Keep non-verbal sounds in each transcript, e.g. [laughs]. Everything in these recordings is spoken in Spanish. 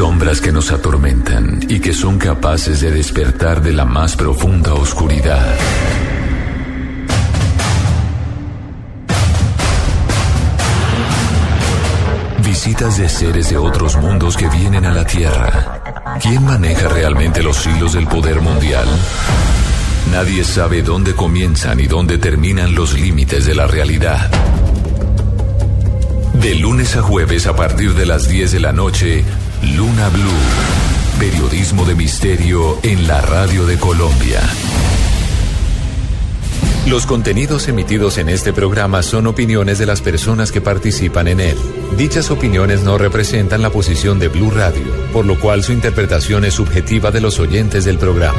Sombras que nos atormentan y que son capaces de despertar de la más profunda oscuridad. Visitas de seres de otros mundos que vienen a la Tierra. ¿Quién maneja realmente los hilos del poder mundial? Nadie sabe dónde comienzan y dónde terminan los límites de la realidad. De lunes a jueves a partir de las 10 de la noche, Luna Blue. Periodismo de misterio en la radio de Colombia. Los contenidos emitidos en este programa son opiniones de las personas que participan en él. Dichas opiniones no representan la posición de Blue Radio, por lo cual su interpretación es subjetiva de los oyentes del programa.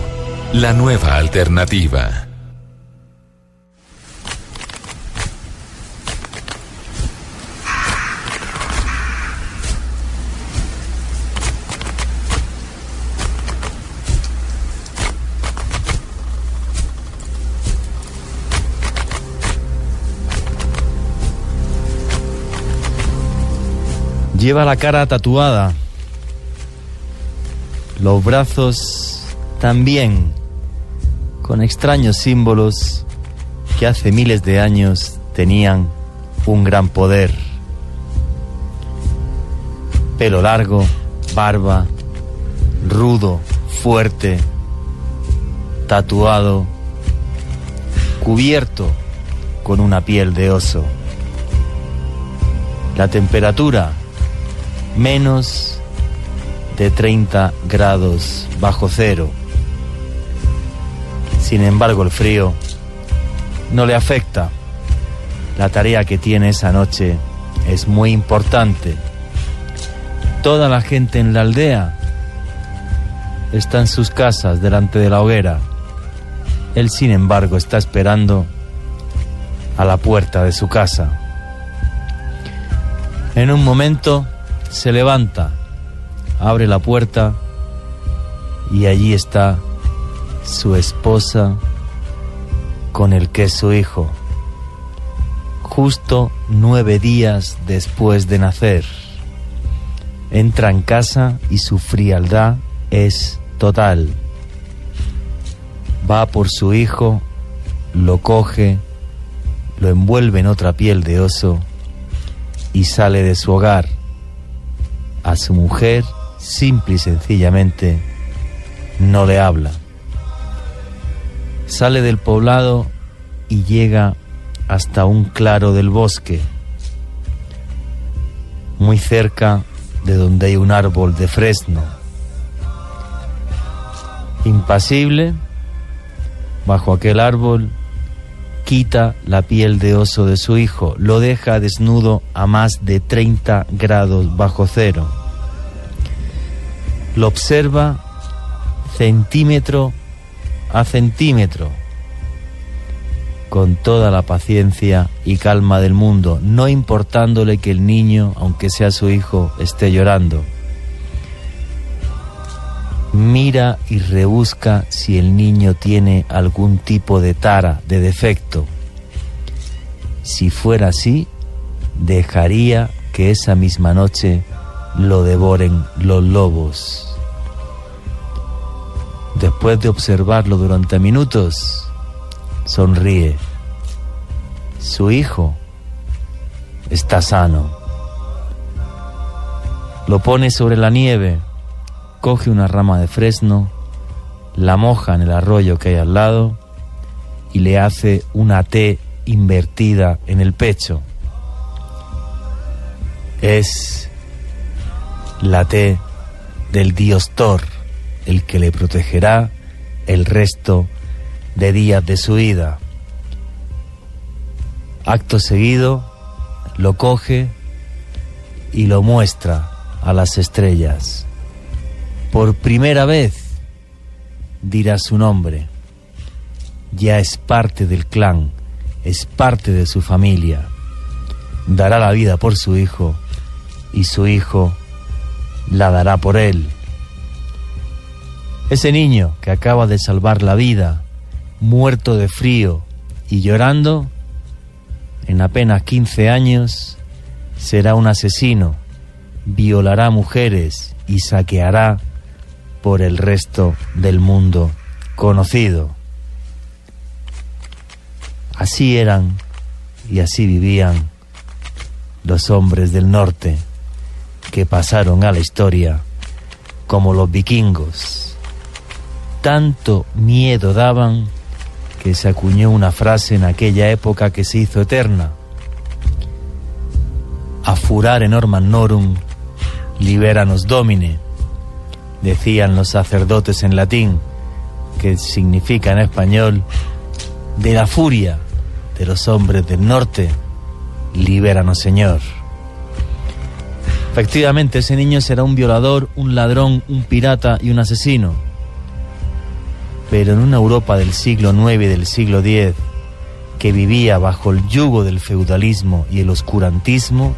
la nueva alternativa. Lleva la cara tatuada, los brazos también, con extraños símbolos que hace miles de años tenían un gran poder. Pelo largo, barba, rudo, fuerte, tatuado, cubierto con una piel de oso. La temperatura menos de 30 grados bajo cero. Sin embargo, el frío no le afecta. La tarea que tiene esa noche es muy importante. Toda la gente en la aldea está en sus casas delante de la hoguera. Él, sin embargo, está esperando a la puerta de su casa. En un momento se levanta, abre la puerta y allí está su esposa con el que es su hijo, justo nueve días después de nacer. Entra en casa y su frialdad es total. Va por su hijo, lo coge, lo envuelve en otra piel de oso y sale de su hogar a su mujer simple y sencillamente no le habla. Sale del poblado y llega hasta un claro del bosque, muy cerca de donde hay un árbol de fresno. Impasible, bajo aquel árbol, quita la piel de oso de su hijo, lo deja desnudo a más de 30 grados bajo cero. Lo observa centímetro a centímetro. con toda la paciencia y calma del mundo, no importándole que el niño, aunque sea su hijo, esté llorando. Mira y rebusca si el niño tiene algún tipo de tara, de defecto. Si fuera así, dejaría que esa misma noche lo devoren los lobos. Después de observarlo durante minutos, sonríe. Su hijo está sano. Lo pone sobre la nieve, coge una rama de fresno, la moja en el arroyo que hay al lado y le hace una T invertida en el pecho. Es la T del dios Thor, el que le protegerá el resto de días de su vida. Acto seguido, lo coge y lo muestra a las estrellas. Por primera vez dirá su nombre. Ya es parte del clan, es parte de su familia. Dará la vida por su hijo y su hijo la dará por él. Ese niño que acaba de salvar la vida, muerto de frío y llorando, en apenas 15 años será un asesino, violará mujeres y saqueará por el resto del mundo conocido. Así eran y así vivían los hombres del norte que pasaron a la historia como los vikingos. Tanto miedo daban que se acuñó una frase en aquella época que se hizo eterna. A furare norman norum, liberanos domine, decían los sacerdotes en latín, que significa en español, de la furia de los hombres del norte, libéranos Señor. Efectivamente, ese niño será un violador, un ladrón, un pirata y un asesino. Pero en una Europa del siglo IX y del siglo X, que vivía bajo el yugo del feudalismo y el oscurantismo,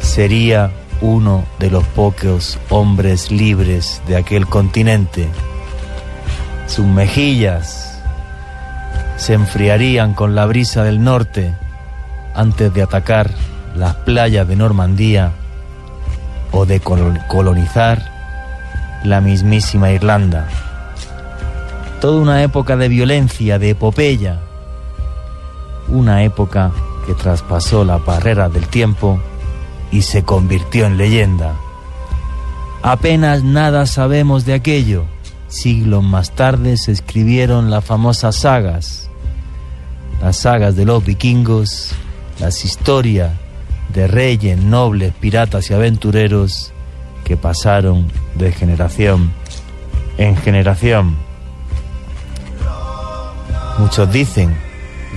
sería uno de los pocos hombres libres de aquel continente. Sus mejillas se enfriarían con la brisa del norte antes de atacar las playas de Normandía o de colonizar la mismísima Irlanda. Toda una época de violencia, de epopeya, una época que traspasó la barrera del tiempo y se convirtió en leyenda. Apenas nada sabemos de aquello. Siglos más tarde se escribieron las famosas sagas, las sagas de los vikingos, las historias de reyes, nobles, piratas y aventureros que pasaron de generación en generación. Muchos dicen,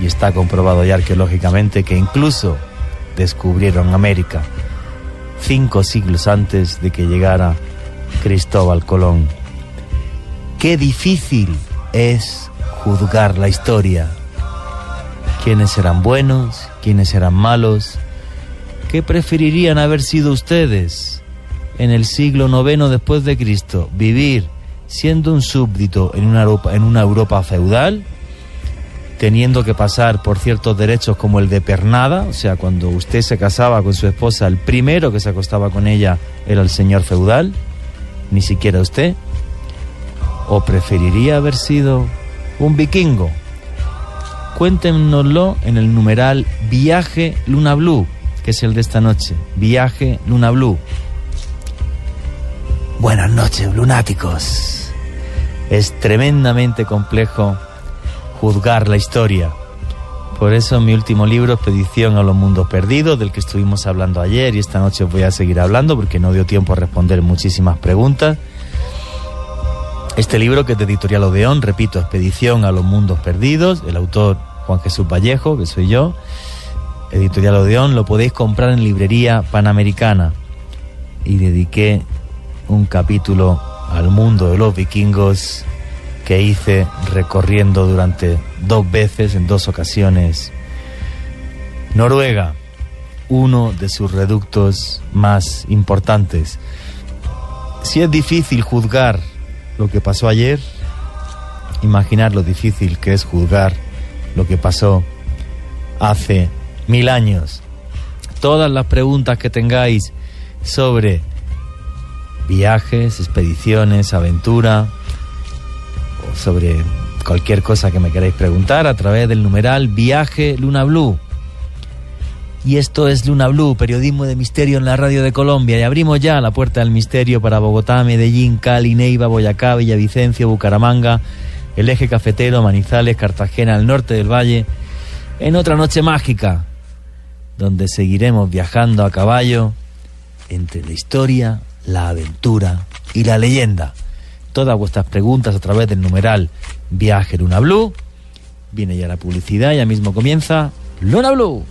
y está comprobado ya arqueológicamente, que incluso descubrieron América cinco siglos antes de que llegara Cristóbal Colón. Qué difícil es juzgar la historia. ¿Quiénes eran buenos? ¿Quiénes eran malos? ¿Qué preferirían haber sido ustedes en el siglo IX después de Cristo? ¿Vivir siendo un súbdito en una Europa, en una Europa feudal? Teniendo que pasar por ciertos derechos como el de pernada, o sea, cuando usted se casaba con su esposa, el primero que se acostaba con ella era el señor feudal, ni siquiera usted, o preferiría haber sido un vikingo. Cuéntenoslo en el numeral Viaje Luna Blue, que es el de esta noche. Viaje Luna Blue. Buenas noches, lunáticos. Es tremendamente complejo juzgar la historia. Por eso mi último libro, Expedición a los Mundos Perdidos, del que estuvimos hablando ayer y esta noche voy a seguir hablando porque no dio tiempo a responder muchísimas preguntas. Este libro que es de Editorial Odeón, repito, Expedición a los Mundos Perdidos, el autor Juan Jesús Vallejo, que soy yo, Editorial Odeón, lo podéis comprar en librería panamericana. Y dediqué un capítulo al mundo de los vikingos que hice recorriendo durante dos veces, en dos ocasiones, Noruega, uno de sus reductos más importantes. Si es difícil juzgar lo que pasó ayer, imaginar lo difícil que es juzgar lo que pasó hace mil años. Todas las preguntas que tengáis sobre viajes, expediciones, aventura, sobre cualquier cosa que me queráis preguntar a través del numeral Viaje Luna Blue. Y esto es Luna Blue, periodismo de misterio en la radio de Colombia. Y abrimos ya la puerta del misterio para Bogotá, Medellín, Cali, Neiva, Boyacá, Villavicencio, Bucaramanga, el eje cafetero, Manizales, Cartagena, al norte del valle, en otra noche mágica, donde seguiremos viajando a caballo entre la historia, la aventura y la leyenda. Todas vuestras preguntas a través del numeral Viaje Luna Blue. Viene ya la publicidad, ya mismo comienza Luna Blue.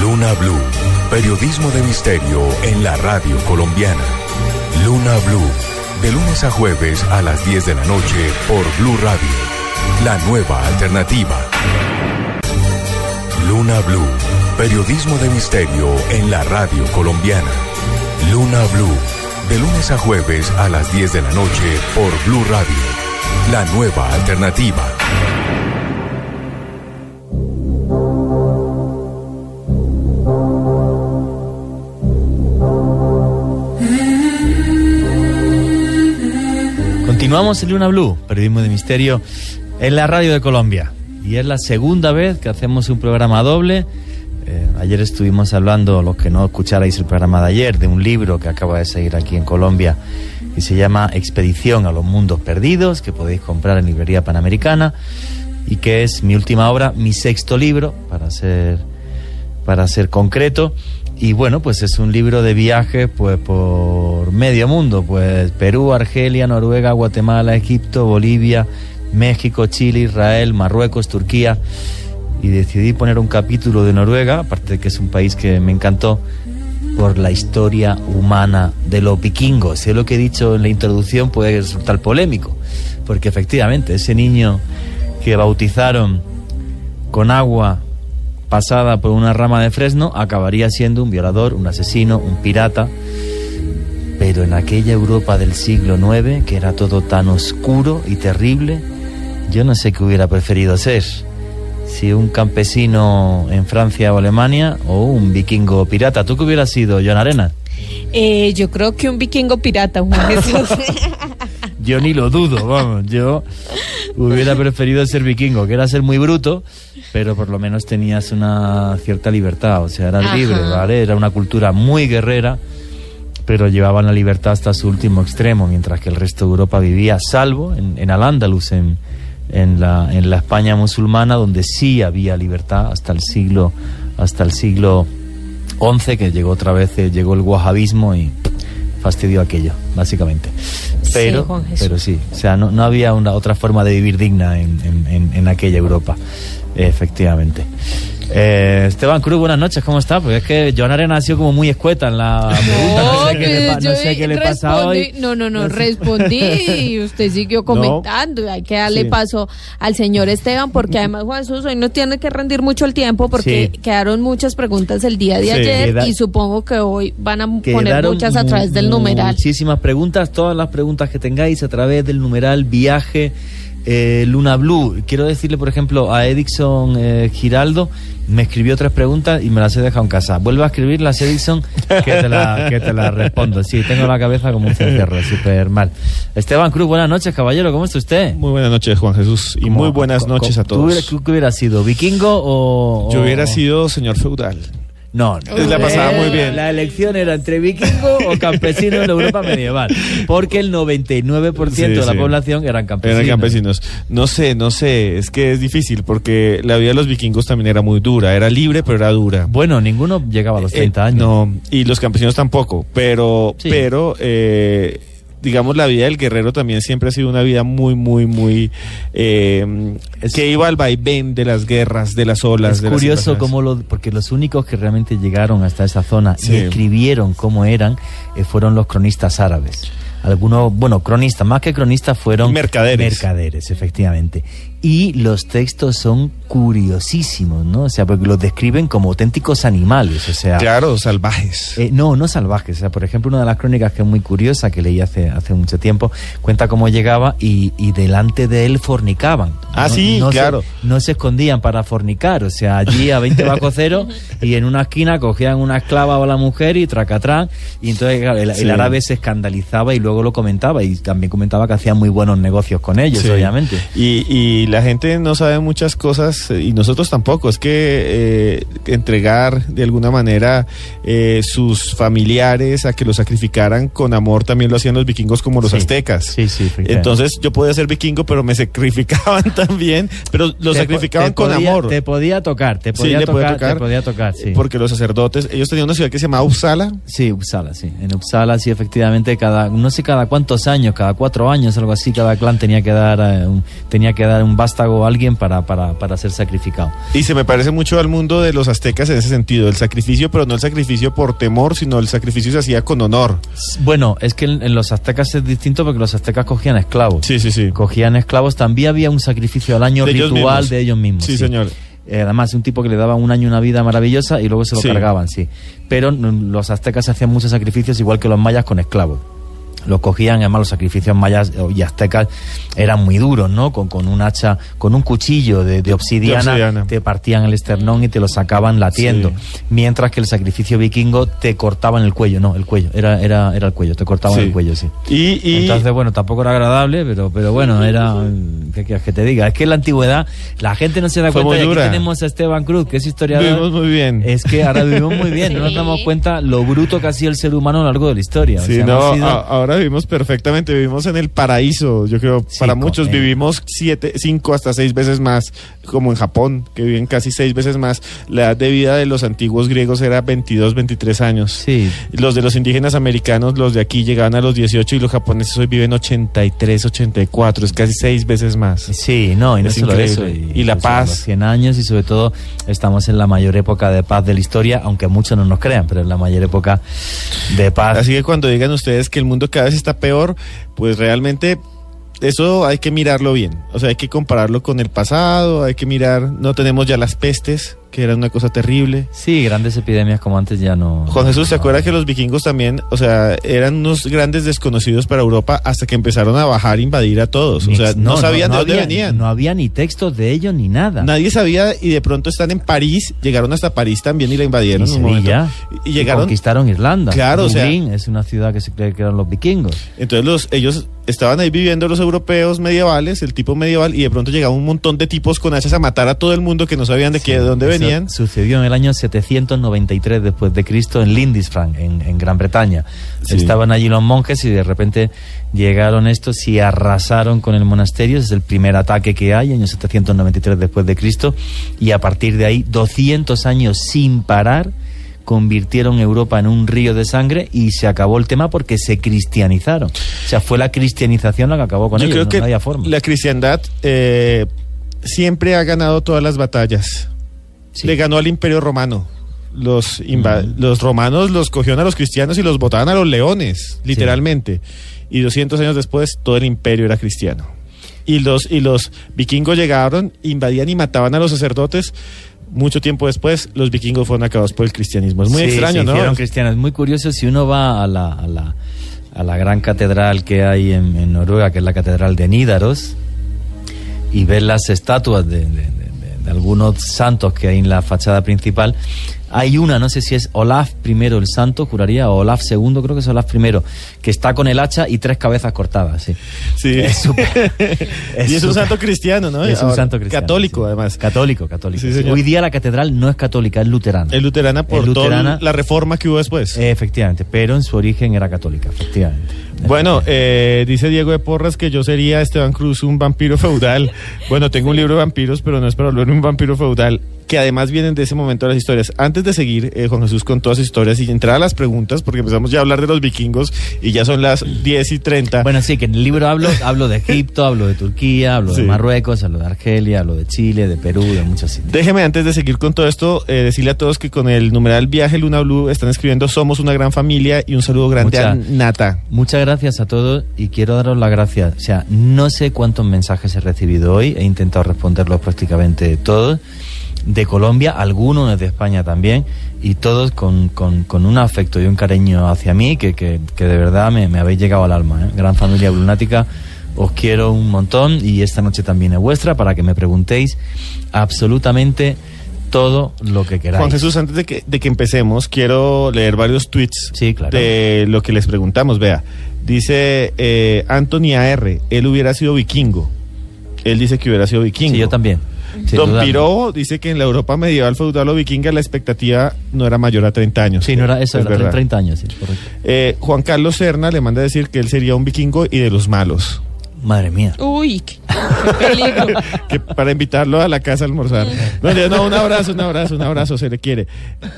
Luna Blue, periodismo de misterio en la radio colombiana. Luna Blue, de lunes a jueves a las 10 de la noche por Blue Radio, la nueva alternativa. Luna Blue, periodismo de misterio en la radio colombiana. Luna Blue, de lunes a jueves a las 10 de la noche por Blue Radio, la nueva alternativa. Continuamos en Luna Blue, periodismo de misterio en la radio de Colombia. Y es la segunda vez que hacemos un programa doble. Eh, ayer estuvimos hablando, los que no escucharais el programa de ayer, de un libro que acaba de salir aquí en Colombia y se llama Expedición a los Mundos Perdidos, que podéis comprar en Librería Panamericana y que es mi última obra, mi sexto libro, para ser, para ser concreto. Y bueno, pues es un libro de viajes pues por medio mundo, pues Perú, Argelia, Noruega, Guatemala, Egipto, Bolivia, México, Chile, Israel, Marruecos, Turquía. Y decidí poner un capítulo de Noruega, aparte de que es un país que me encantó, por la historia humana de los vikingos. Sé lo que he dicho en la introducción puede resultar polémico, porque efectivamente ese niño que bautizaron con agua pasada por una rama de fresno, acabaría siendo un violador, un asesino, un pirata. Pero en aquella Europa del siglo IX, que era todo tan oscuro y terrible, yo no sé qué hubiera preferido ser. Si un campesino en Francia o Alemania o un vikingo pirata. ¿Tú qué hubieras sido, John Arena? Eh, yo creo que un vikingo pirata, Juan Jesús. [laughs] yo ni lo dudo, vamos. Yo hubiera preferido ser vikingo, que era ser muy bruto, pero por lo menos tenías una cierta libertad, o sea, eras Ajá. libre, ¿vale? Era una cultura muy guerrera, pero llevaban la libertad hasta su último extremo, mientras que el resto de Europa vivía, salvo en, en Al-Ándalus, en, en, la, en la España musulmana, donde sí había libertad hasta el siglo, hasta el siglo XI, que llegó otra vez, eh, llegó el wahabismo y fastidió aquello, básicamente. Pero, Juan Jesús. pero sí, o sea, no, no había una otra forma de vivir digna en- en aquella Europa, efectivamente. Eh, Esteban Cruz, buenas noches, ¿cómo está? Porque es que Joan Arena ha sido como muy escueta en la pregunta, no, sé qué le, pa- no sé qué le pasa respondí- hoy. No, no, no, respondí [laughs] y usted siguió comentando. Hay que darle Sí. paso al señor Esteban porque además Juan Jesús hoy no tiene que rendir mucho el tiempo porque Sí. quedaron muchas preguntas el día de Sí. ayer Queda- y supongo que hoy van a poner muchas a través del numeral. Muchísimas preguntas, todas las preguntas que tengáis a través del numeral viaje eh, Luna Blue. Quiero decirle, por ejemplo, a Edison eh, Giraldo, me escribió tres preguntas y me las he dejado en casa. Vuelve a escribirlas, Edison, que te la, que te la respondo. Sí, tengo la cabeza como un cencerro, súper mal. Esteban Cruz, buenas noches, caballero, ¿cómo está usted? Muy buenas noches, Juan Jesús, y ¿Cómo- muy buenas noches a ¿Tú hubieras, todos. tú qué hubieras sido, vikingo o...? Yo hubiera sido señor feudal. No, no. La pasaba muy bien. La elección era entre vikingo o campesino en la Europa medieval. Porque el 99% Sí, de la sí. población eran campesinos. Eran campesinos. No sé, no sé, es que es difícil porque la vida de los vikingos también era muy dura, era libre pero era dura. Bueno, ninguno llegaba a los 30 Eh, años. No, y los campesinos tampoco, pero, Sí. pero eh, digamos, la vida del guerrero también siempre ha sido una vida muy, muy, muy... eh, que iba al vaivén de las guerras, de las olas. Es de las curioso invasiones. cómo lo, porque los únicos que realmente llegaron hasta esa zona Sí. y escribieron cómo eran eh, fueron los cronistas árabes. Algunos, bueno, cronistas, más que cronistas fueron Mercaderes. mercaderes, efectivamente. Y los textos son curiosísimos, ¿no? O sea, porque los describen como auténticos animales, o sea, Claro, salvajes. eh, no, no salvajes. O sea, por ejemplo, una de las crónicas que es muy curiosa, que leí hace, hace mucho tiempo, cuenta cómo llegaba y, y delante de él fornicaban. Ah, No- sí, no se- claro. no se escondían para fornicar. O sea, allí a 20 [laughs] bajo cero y en una esquina cogían una esclava o la mujer y tracatrán. Y entonces claro, el, el Sí. árabe se escandalizaba y luego lo comentaba. Y también comentaba que hacían muy buenos negocios con ellos, Sí. obviamente. Y, y la gente no sabe muchas cosas eh, y nosotros tampoco. Es que eh, entregar de alguna manera eh, sus familiares a que los sacrificaran con amor también lo hacían los vikingos como los Sí. aztecas. Sí, sí. Entonces yo podía ser vikingo, pero me sacrificaban [laughs] también, pero Te po- sacrificaban con podía- amor. Te podía tocar, te podía, tocar, te podía tocar, sí. Porque los sacerdotes, ellos tenían una ciudad que se llamaba Uppsala. Sí, Uppsala, sí. En Uppsala, sí, efectivamente, cada, no sé cada cuántos años, cada cuatro años, algo así, cada clan tenía que dar, eh, un, tenía que dar un vástago a alguien para, para, para ser sacrificado. Y se me parece mucho al mundo de los aztecas en ese sentido, el sacrificio, pero no el sacrificio por temor, sino el sacrificio se hacía con honor. Bueno, es que en, en los aztecas es distinto porque los aztecas cogían esclavos. Sí, sí, sí. Cogían esclavos, también había un sacrificio al año De ritual de ellos mismos. Sí, señor. Eh, además, un tipo que le daba un año una vida maravillosa y luego se lo Sí. cargaban, sí. Pero los aztecas hacían muchos sacrificios igual que los mayas con esclavos. Los cogían, además los sacrificios mayas y aztecas eran muy duros, ¿no? Con, con un hacha, con un cuchillo de, de obsidiana, De obsidiana. te partían el esternón y te lo sacaban latiendo. Mientras que el sacrificio vikingo te cortaban el cuello, no, el cuello, era, era, era el cuello, te cortaban Sí. el cuello, sí. Y, y Entonces, bueno, tampoco era agradable, pero, pero bueno, era. ¿Qué quieres que te diga? Es que en la antigüedad la gente no se da Fue cuenta de que tenemos a Esteban Cruz, que es historiador. vivimos muy bien. Es que ahora vivimos muy bien, no nos [laughs] damos cuenta lo bruto que ha sido el ser humano a lo largo de la historia. O Sí, sea, no, hemos sido- a- vivimos perfectamente, vivimos en el paraíso. Yo creo, Sí, para muchos vivimos siete, cinco hasta seis veces más, como en Japón, que viven casi seis veces más. La edad de vida de los antiguos griegos era 22, 23 años. Sí. Los de los indígenas americanos, los de aquí llegaban a los 18 y los japoneses hoy viven 83, 84, es casi seis veces más. Sí, no, y no Es solo eso. increíble. Y la paz. Los 100 años y sobre todo estamos en la mayor época de paz de la historia, aunque muchos no nos crean, pero en la mayor época de paz. Así que cuando digan ustedes que el mundo cada vez está peor, pues realmente eso hay que mirarlo bien. O sea, hay que compararlo con el pasado, hay que mirar, no tenemos ya las pestes, que era una cosa terrible. Sí, grandes epidemias como antes ya no. Juan Jesús, ¿se acuerda que los vikingos también, o sea, eran unos grandes desconocidos para Europa hasta que empezaron a bajar, invadir a todos? O sea, no, sabían de dónde había, venían. No había ni textos de ellos ni nada. Nadie sabía y de pronto están en París, llegaron hasta París también y la invadieron Y en un momento. Sevilla. Y llegaron, conquistaron Irlanda. Claro, o sea- Dublín es una ciudad que se cree que eran los vikingos. Entonces los, ellos estaban ahí viviendo los europeos medievales, el tipo medieval, y de pronto llegaba un montón de tipos con hachas a matar a todo el mundo que no sabían de qué, de dónde Eso venían. Sucedió en el año 793 después de Cristo en Lindisfarne, en, en Gran Bretaña. Sí. Estaban allí los monjes y de repente llegaron estos y arrasaron con el monasterio. Es el primer ataque que hay, año 793 después de Cristo. Y a partir de ahí, 200 años sin parar, convirtieron Europa en un río de sangre y se acabó el tema porque se cristianizaron. O sea, fue la cristianización la que acabó con Yo ellos. creo no- que no había forma. la cristiandad eh, siempre ha ganado todas las batallas. Le ganó al imperio romano. Los, los romanos los cogieron a los cristianos y los botaban a los leones, literalmente. Y 200 años después todo el imperio era cristiano. Y los, y los vikingos llegaron, invadían y mataban a los sacerdotes. Mucho tiempo después, los vikingos fueron acabados por el cristianismo. Es muy Sí, extraño, se ¿no? cristianos. Es muy curioso si uno va a la, a la, a la gran catedral que hay en, en Noruega, que es la catedral de Nídaros, y ver las estatuas de, de- de- de- de algunos santos que hay en la fachada principal. Hay una, no sé si es Olaf I el santo, juraría, o Olaf II, creo que es Olaf I, que está con el hacha y tres cabezas cortadas. Sí. Sí. Es [laughs] es y es un santo cristiano, ¿no? Es un santo cristiano. Católico, sí. además. Católico, católico. Sí. Hoy día la catedral no es católica, es luterana. Es luterana por Es luterana. toda la reforma que hubo después. Efectivamente, pero en su origen era católica, efectivamente. Bueno, eh, dice Diego de Porras que yo sería Esteban Cruz un vampiro feudal. Bueno, tengo un libro de vampiros, pero no es para volverme un vampiro feudal. Que además vienen de ese momento de las historias. Antes de seguir, eh, Juan Jesús, con todas las historias y entrar a las preguntas, porque empezamos ya a hablar de los vikingos y ya son las 10 y 30. Bueno, sí, que en el libro hablo, hablo de Egipto, hablo de Turquía, hablo Sí. de Marruecos, hablo de Argelia, hablo de Chile, de Perú, de muchos sitios. Déjeme antes de seguir con todo esto, eh, decirle a todos que con el numeral Viaje Luna Blue están escribiendo Somos una gran familia y un saludo grande a Nata. Muchas gracias a todos y quiero daros las gracias. O sea, no sé cuántos mensajes he recibido hoy, he intentado responderlos prácticamente todos. De Colombia, algunos de España también, y todos con, con- con un afecto y un cariño hacia mí que, que- que de verdad me, me habéis llegado al alma. ¿eh? Gran familia lunática, os quiero un montón y esta noche también es vuestra para que me preguntéis absolutamente todo lo que queráis. Juan Jesús, antes de que, de que empecemos, quiero leer varios tweets claro. de lo que les preguntamos. Vea, dice eh, Anthony AR, él hubiera sido vikingo. Él dice que hubiera sido vikingo. Sí, yo también. Sin Don dudarlo. Pirobo dice que en la Europa medieval, feudal o vikinga la expectativa no era mayor a 30 años. Sí, no era eso, Es era verdad. 30 años, sí, correcto. Eh, Juan Carlos Serna le manda a decir que él sería un vikingo y de los malos. Madre mía. Uy, qué, qué peligro. [laughs] que para invitarlo a la casa a almorzar. No, no, un abrazo, un abrazo, un abrazo, se le quiere.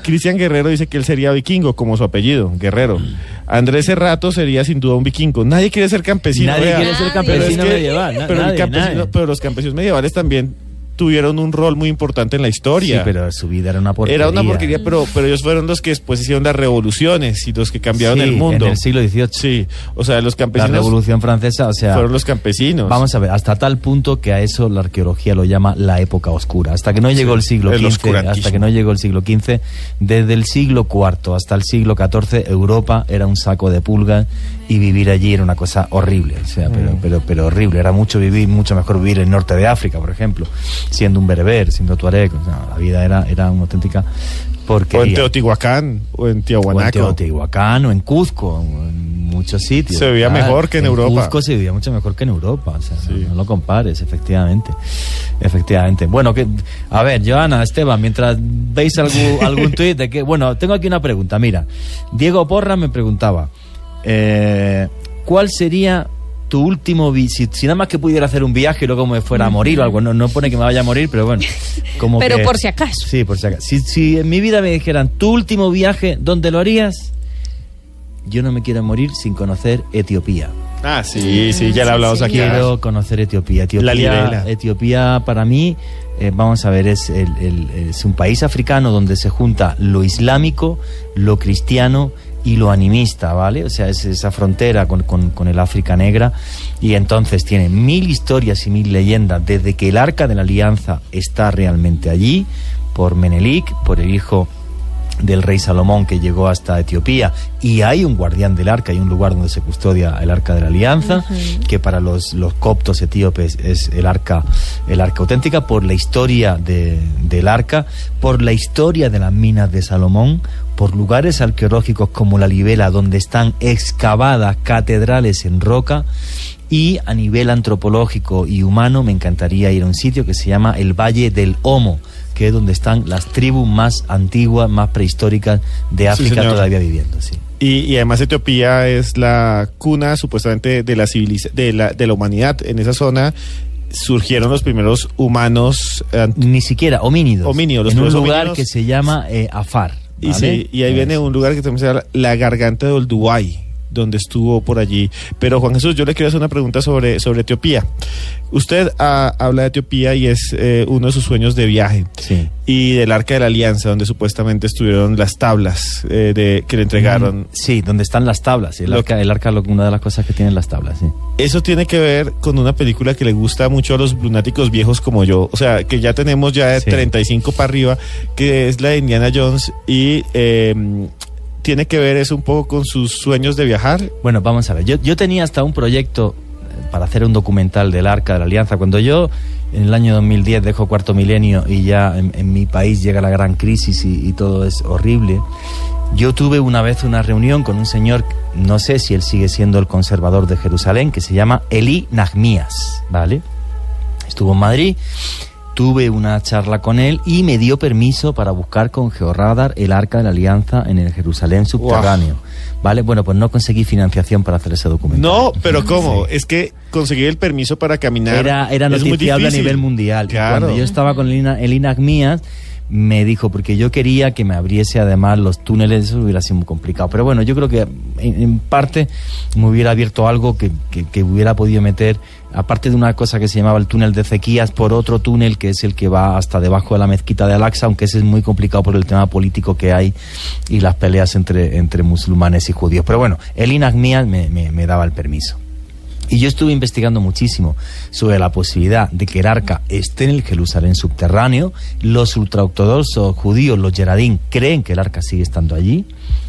Cristian Guerrero dice que él sería vikingo, como su apellido, Guerrero. Andrés Serrato sería sin duda un vikingo. Nadie quiere ser campesino. Nadie vea. quiere ser Pero campesino es que- medieval, pero, nadie, campesino- pero los campesinos medievales también tuvieron un rol muy importante en la historia. Sí, pero su vida era una porquería. Era una porquería, pero, pero ellos fueron los que después hicieron las revoluciones y los que cambiaron Sí, el mundo. En el siglo XVIII. Sí, o sea, los La campesinos Revolución Francesa, o sea. fueron los campesinos. Vamos a ver, hasta tal punto que a eso la arqueología lo llama la época oscura. Hasta que no llegó el siglo el XV, hasta que no llegó el siglo XV, desde el siglo IV hasta el siglo XIV, Europa era un saco de pulgas y vivir allí era una cosa horrible. O sea, pero, Mm. pero, pero horrible. Era mucho vivir, mucho mejor vivir en el norte de África, por ejemplo, siendo un bereber, siendo tuareg. O sea, la vida era, era una auténtica porquería. o en Teotihuacán o en O en Tiahuanaco. Teotihuacán o en Cuzco, o en muchos sitios. Se vivía mejor que en Europa. Cuzco se vivía mucho mejor que en Europa, o sea, no, no lo compares, efectivamente. Efectivamente. Bueno, que, a ver, Joana, Esteban, mientras veis algún, [laughs] algún tuit de que, bueno, tengo aquí una pregunta, mira, Diego Porra me preguntaba, eh, ¿cuál sería tu último vi si, si nada más que pudiera hacer un viaje y luego me fuera a morir o algo, no, no pone que me vaya a morir, pero bueno, [laughs] como Pero que- por si acaso. Sí, por si acaso. Si, si en mi vida me dijeran, tu último viaje, ¿dónde lo harías? Yo no me quiero morir sin conocer Etiopía. Ah, sí, sí, ya le hablamos aquí. Quiero conocer Etiopía. Etiopía, La. Etiopía para mí, eh, vamos a ver, es, el- el- es un país africano donde se junta lo islámico, lo cristiano y lo animista, ¿vale? O sea, es esa frontera con, con- el África negra y entonces tiene mil historias y mil leyendas desde que el Arca de la Alianza está realmente allí, por Menelik, por el hijo del rey Salomón que llegó hasta Etiopía y hay un guardián del arca, hay un lugar donde se custodia el arca de la alianza, que para los, los coptos etíopes es el arca, el arca auténtica, por la historia de- del arca, por la historia de las minas de Salomón, por lugares arqueológicos como la Libela, donde están excavadas catedrales en roca, y a nivel antropológico y humano me encantaría ir a un sitio que se llama el Valle del Homo, que es donde están las tribus más antiguas, más prehistóricas de África todavía viviendo. Sí. Y, y además Etiopía es la cuna supuestamente de la civiliza de la, de la humanidad. En esa zona surgieron los primeros humanos. eh, Ni siquiera homínidos. Homínidos, los en un lugar homínidos. que se llama eh, Afar. y, sí, y ahí viene un lugar que también se llama la garganta de Olduay, donde estuvo por allí. Pero Juan Jesús, yo le quiero hacer una pregunta sobre, sobre Etiopía. Usted ah, habla de Etiopía y es eh, uno de sus sueños de viaje. Sí. Y del Arca de la Alianza, donde supuestamente estuvieron las tablas eh, de, que le entregaron. Mm, Sí, donde están las tablas. El Lo arca, el arca, una de las cosas que tienen las tablas. Sí. Eso tiene que ver con una película que le gusta mucho a los lunáticos viejos como yo. O sea, que ya tenemos ya de Sí. 35 para arriba, que es la de Indiana Jones. Y eh, tiene que ver eso un poco con sus sueños de viajar. Bueno, vamos a ver. Yo, yo tenía hasta un proyecto eh, para hacer un documental del Arca de la Alianza. Cuando yo en el año 2010 dejo cuarto milenio y ya en, en mi país llega la gran crisis y, y todo es horrible, yo tuve una vez una reunión con un señor, no sé si él sigue siendo el conservador de Jerusalén, que se llama Eli Nahmías, ¿vale? Estuvo en Madrid, tuve una charla con él y me dio permiso para buscar con Georradar el Arca de la Alianza en el Jerusalén subterráneo. ¿Vale? Bueno, pues no conseguí financiación para hacer ese documento. No, pero ¿cómo? Es que conseguir el permiso para caminar Era, era noticiable a nivel mundial. Claro. Cuando yo estaba con Elina, Elina Agmías, me dijo, porque yo quería que me abriese además los túneles, eso hubiera sido muy complicado. Pero bueno, yo creo que en, en parte me hubiera abierto algo que, que- que hubiera podido meter, aparte de una cosa que se llamaba el túnel de Ezequías, por otro túnel que es el que va hasta debajo de la mezquita de Al-Aqsa, aunque ese es muy complicado por el tema político que hay y las peleas entre, entre musulmanes y judíos. Pero bueno, el me, me- me daba el permiso. Y yo estuve investigando muchísimo sobre la posibilidad de que el arca esté en el Jerusalén subterráneo. Los ultraortodoxos judíos, los Yeradín, creen que el arca sigue estando allí,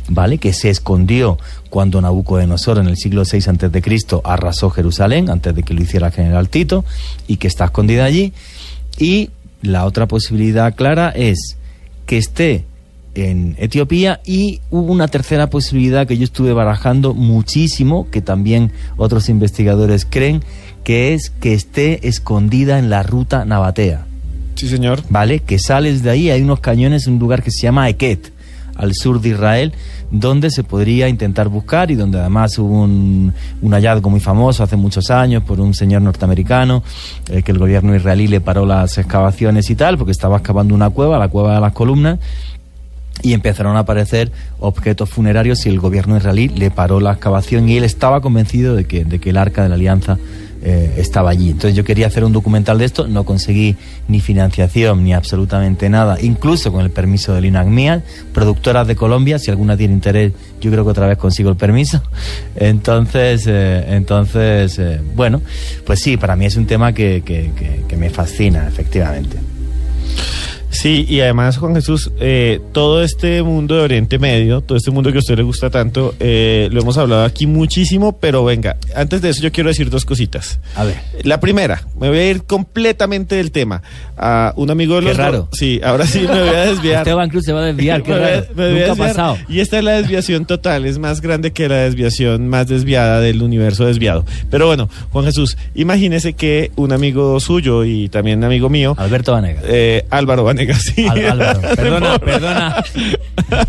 ¿vale? Que se escondió cuando Nabucodonosor en el siglo VI Cristo arrasó Jerusalén, antes de que lo hiciera general Tito, y que está escondida allí. Y la otra posibilidad clara es que esté en Etiopía y hubo una tercera posibilidad que yo estuve barajando muchísimo, que también otros investigadores creen, que es que esté escondida en la ruta Nabatea. Sí, señor. ¿Vale? Que sales de ahí, hay unos cañones en un lugar que se llama Eket, al sur de Israel, donde se podría intentar buscar y donde además hubo un, un hallazgo muy famoso hace muchos años por un señor norteamericano, eh, que el gobierno israelí le paró las excavaciones y tal, porque estaba excavando una cueva, la cueva de las columnas, y empezaron a aparecer objetos funerarios y el gobierno israelí le paró la excavación y él estaba convencido de que, de que el arca de la alianza eh, estaba allí. Entonces yo quería hacer un documental de esto, no conseguí ni financiación ni absolutamente nada, incluso con el permiso del INACMIA, productoras de Colombia, si alguna tiene interés, yo creo que otra vez consigo el permiso. [laughs] Entonces, eh, entonces eh, bueno, pues sí, para mí es un tema que- que- que me fascina, efectivamente. Sí, y además, Juan Jesús, eh, todo este mundo de Oriente Medio, todo este mundo que a usted le gusta tanto, eh, lo hemos hablado aquí muchísimo, pero venga, antes de eso yo quiero decir dos cositas. A ver. La primera, me voy a ir completamente del tema. A un amigo de Qué los... raro. Sí, ahora sí me voy a desviar. Esteban Cruz se va a desviar, qué [laughs] Me voy a- raro. me voy Nunca ha pasado. Y esta es la desviación total, es más grande que la desviación más desviada del universo desviado. Pero bueno, Juan Jesús, imagínese que un amigo suyo y también amigo mío, Alberto Vanegas. eh, Álvaro Al- Álvaro, [laughs] perdona, perdona.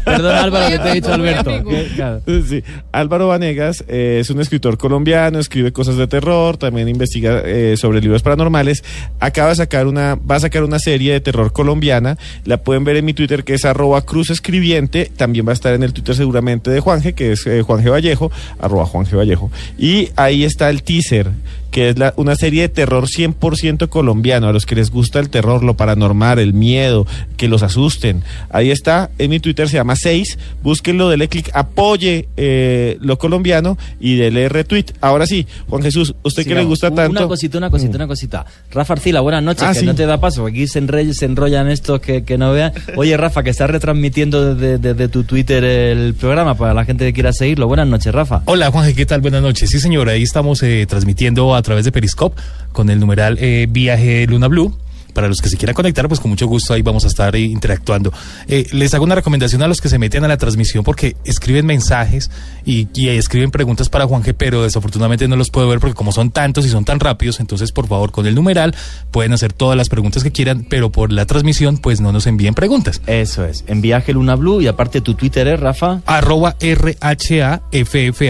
Perdona, Álvaro, que te he dicho Alberto. Claro. Sí, Álvaro Vanegas eh, es un escritor colombiano, escribe cosas de terror, también investiga eh, sobre libros paranormales. Acaba de sacar una, va a sacar una serie de terror colombiana. La pueden ver en mi Twitter que es arroba cruz escribiente. También va a estar en el Twitter seguramente de Juanje, que es eh, Juanje Vallejo, arroba Juanje Vallejo. Y ahí está el teaser que es la- una serie de terror 100% colombiano, a los que les gusta el terror, lo paranormal, el miedo, que los asusten. Ahí está, en mi Twitter se llama 6, búsquenlo, dele clic, apoye eh, lo colombiano y dele retweet. Ahora sí, Juan Jesús, usted que le gusta tanto... Una cosita, una cosita, una cosita. Rafa Arcila, buenas noches, Ah, que sí. no te da paso, porque aquí se, enre- se enrollan estos que, que no vean. Oye, Rafa, que estás retransmitiendo desde, desde tu Twitter el programa para la gente que quiera seguirlo. Buenas noches, Rafa. Hola Juanje, ¿qué tal? Buenas noches. Sí, señor, ahí estamos eh, transmitiendo a través de Periscope con el numeral eh, Viaje Luna Blue. Para los que se quieran conectar, pues con mucho gusto ahí vamos a estar eh, interactuando. Eh, les hago una recomendación a los que se meten a la transmisión porque escriben mensajes y, y escriben preguntas para Juanje, pero desafortunadamente no los puedo ver porque como son tantos y son tan rápidos, entonces por favor con el numeral pueden hacer todas las preguntas que quieran, pero por la transmisión pues no nos envíen preguntas. Eso es, en Viaje Luna Blue y aparte tu Twitter es Rafa. Arroba RHAFFA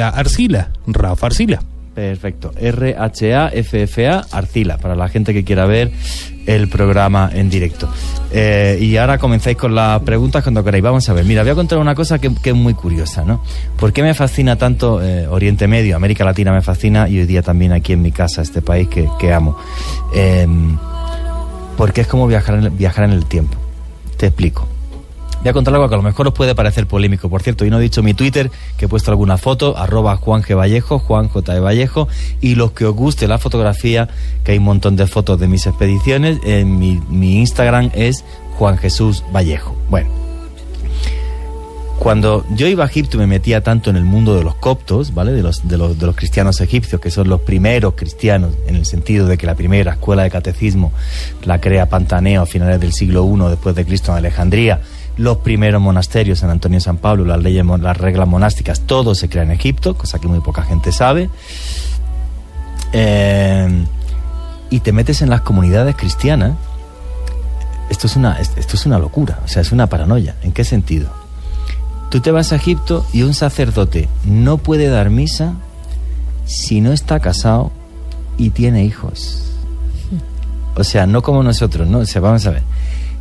Arcila, Rafa Arcila. Perfecto, R-H-A-F-F-A Arcila, para la gente que quiera ver el programa en directo. Eh, y ahora comenzáis con las preguntas cuando queráis. Vamos a ver, mira, voy a contar una cosa que, que es muy curiosa, ¿no? ¿Por qué me fascina tanto eh, Oriente Medio? América Latina me fascina y hoy día también aquí en mi casa, este país que, que amo. Eh, porque es como viajar viajar en el tiempo. Te explico. Voy a contar algo que a lo mejor os puede parecer polémico. Por cierto, y no he dicho mi Twitter, que he puesto alguna foto, arroba Juan G. Vallejo, Juan J. de Vallejo, y los que os guste la fotografía, que hay un montón de fotos de mis expediciones, en mi, Instagram es Juan Jesús Vallejo. Bueno, cuando yo iba a Egipto me metía tanto en el mundo de los coptos, ¿vale? De los, de los, de los cristianos egipcios, que son los primeros cristianos, en el sentido de que la primera escuela de catecismo la crea Pantaneo a finales del siglo I después de Cristo en Alejandría, los primeros monasterios, San Antonio y San Pablo, las leyes, las reglas monásticas, todo se crea en Egipto, cosa que muy poca gente sabe. Eh, y te metes en las comunidades cristianas, esto es una, esto es una locura, o sea, es una paranoia. ¿En qué sentido? Tú te vas a Egipto y un sacerdote no puede dar misa si no está casado y tiene hijos. O sea, no como nosotros, ¿no? O sea, vamos a ver.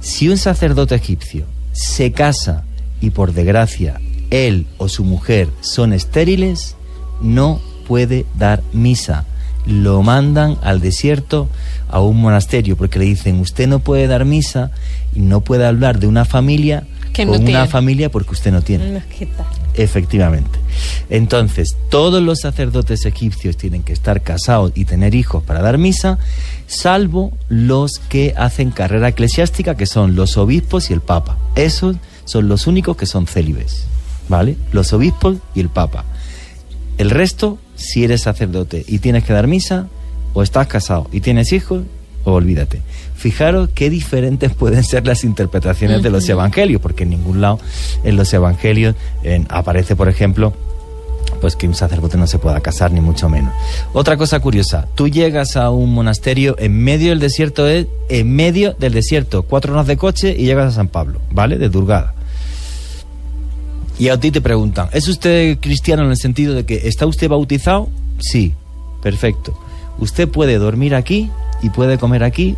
Si un sacerdote egipcio se casa y por desgracia él o su mujer son estériles, no puede dar misa. Lo mandan al desierto a un monasterio porque le dicen usted no puede dar misa y no puede hablar de una familia Que no con una tiene. familia porque usted no tiene. Efectivamente. Entonces, todos los sacerdotes egipcios tienen que estar casados y tener hijos para dar misa, salvo los que hacen carrera eclesiástica, que son los obispos y el papa. Esos son los únicos que son célibes, ¿vale? Los obispos y el papa. El resto, si eres sacerdote y tienes que dar misa, o estás casado y tienes hijos, olvídate. Fijaros qué diferentes pueden ser las interpretaciones de los evangelios, porque en ningún lado en los evangelios en- aparece, por ejemplo, pues que un sacerdote no se pueda casar, ni mucho menos. Otra cosa curiosa, tú llegas a un monasterio en medio del desierto, es en medio del desierto, cuatro horas de coche y llegas a San Pablo, ¿vale? De Durgada. Y a ti te preguntan, ¿es usted cristiano en el sentido de que está usted bautizado? Sí, perfecto. Usted puede dormir aquí y puede comer aquí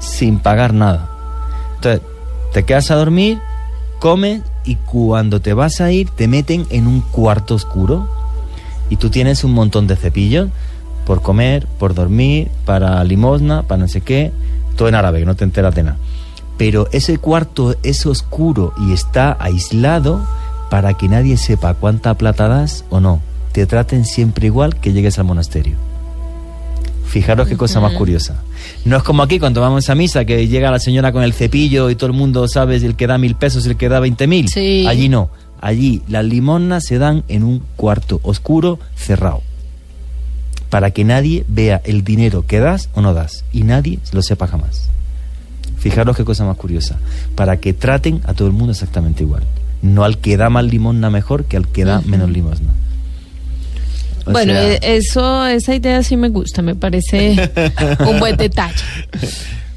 sin pagar nada. Entonces, te quedas a dormir, comes y cuando te vas a ir te meten en un cuarto oscuro y tú tienes un montón de cepillos por comer, por dormir, para limosna, para no sé qué, todo en árabe, que no te enteras de nada. Pero ese cuarto es oscuro y está aislado para que nadie sepa cuánta plata das o no. Te traten siempre igual que llegues al monasterio. Fijaros qué cosa más curiosa. No es como aquí cuando vamos a misa que llega la señora con el cepillo y todo el mundo sabe si el que da mil pesos el que da veinte mil. Sí. Allí no. Allí las limonas se dan en un cuarto oscuro cerrado. Para que nadie vea el dinero que das o no das. Y nadie lo sepa jamás. Fijaros qué cosa más curiosa. Para que traten a todo el mundo exactamente igual. No al que da más limosna mejor que al que da menos limosna. O bueno, sea- eh, eso, esa idea sí me gusta, me parece [laughs] un buen detalle.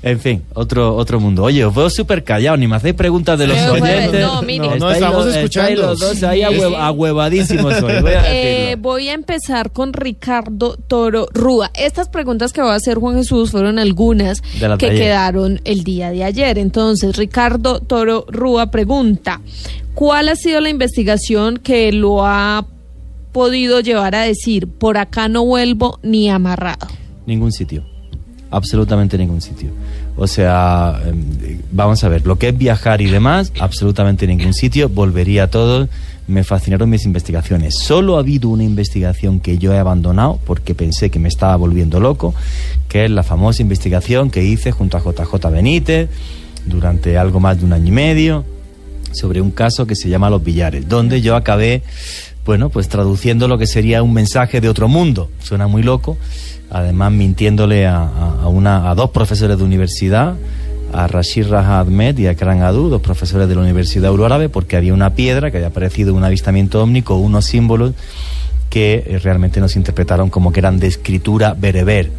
En fin, otro, otro mundo. Oye, os veo súper callado, ni me hacéis preguntas de los oyentes. no, mire. No, no, estamos los- escuchando. los dos ahí ahuevadísimos hoy, voy a [laughs] Eh, voy a empezar con Ricardo Toro Rúa. Estas preguntas que va a hacer Juan Jesús fueron algunas De las de que ayer. quedaron el día de ayer. Entonces, Ricardo Toro Rúa pregunta, ¿cuál ha sido la investigación que lo ha podido llevar a decir, por acá no vuelvo ni amarrado? Ningún sitio. Absolutamente ningún sitio. O sea, em, vamos a ver, lo que es viajar y demás, absolutamente ningún sitio. Volvería a todo. Me fascinaron mis investigaciones. Solo ha habido una investigación que yo he abandonado porque pensé que me estaba volviendo loco, que es la famosa investigación que hice junto a JJ Benítez durante algo más de un año y medio sobre un caso que se llama Los Billares, donde yo acabé, bueno, pues traduciendo lo que sería un mensaje de otro mundo. Suena muy loco, además mintiéndole a, una, a dos profesores de universidad, a Rashid Raja Ahmed y a Kran Adu, dos profesores de la Universidad Euroárabe, porque había una piedra que había aparecido un avistamiento ovni con unos símbolos que eh, realmente nos interpretaron como que eran de escritura bereber,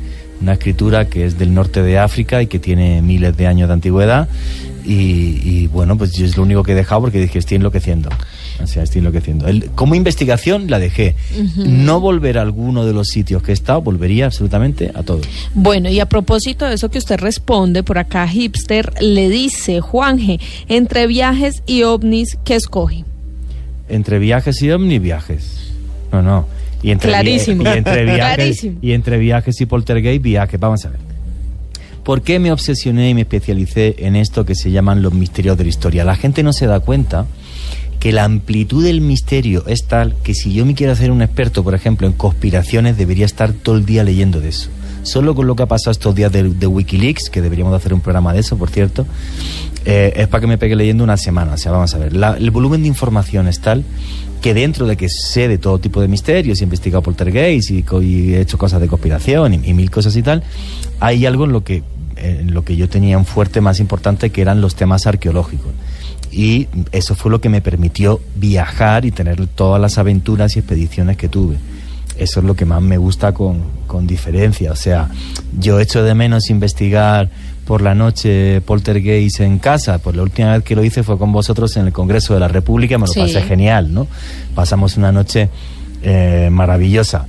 una escritura que es del norte de África y que tiene miles de años de antigüedad. Y, y, bueno, pues yo es lo único que he dejado porque dije, estoy enloqueciendo. Sea, estoy enloqueciendo. El- como investigación la dejé. No volver a alguno de los sitios que he estado, volvería absolutamente a todos. Bueno, y a propósito de eso que usted responde, por acá Hipster le dice, Juanje, entre viajes y ovnis, ¿qué escoge? Entre viajes y ovni viajes. No, no. Y entre, Clarísimo. y entre viajes Clarísimo. y entre viajes y poltergeist viajes. Vamos a ver. ¿Por qué me obsesioné y me especialicé en esto que se llaman los misterios de la historia? La gente no se da cuenta que la amplitud del misterio es tal que si yo me quiero hacer un experto, por ejemplo, en conspiraciones, debería estar todo el día leyendo de eso. Solo con lo que ha pasado estos días de, de Wikileaks, que deberíamos de hacer un programa de eso, por cierto, eh, es para que me pegue leyendo una semana. O sea, vamos a ver, el volumen de información es tal que dentro de que sé de todo tipo de misterios, he investigado poltergeist y, y he hecho cosas de conspiración y, y mil cosas y tal, hay algo en lo que en lo que yo tenía un fuerte más importante que eran los temas arqueológicos. Y eso fue lo que me permitió viajar y tener todas las aventuras y expediciones que tuve. Eso es lo que más me gusta con, con diferencia. O sea, yo echo de menos investigar por la noche poltergeist en casa. Pues la última vez que lo hice fue con vosotros en el Congreso de la República. Me lo Sí. pasé genial, ¿no? Pasamos una noche eh, maravillosa.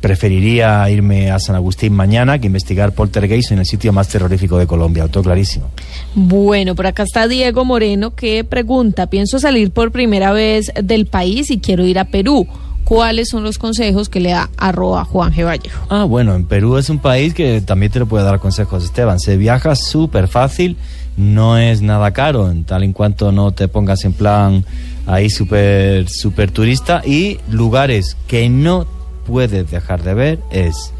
Preferiría irme a San Agustín mañana que investigar poltergeist en el sitio más terrorífico de Colombia, todo clarísimo. Bueno, por acá está Diego Moreno que pregunta, pienso salir por primera vez del país y quiero ir a Perú. ¿Cuáles son los consejos que le da arroba Juan G. Vallejo? Ah, bueno, en Perú es un país que también te lo puede dar consejos, Esteban. Se viaja súper fácil, no es nada caro, en tal en cuanto no te pongas en plan ahí súper super turista y lugares que no puedes dejar de ver es,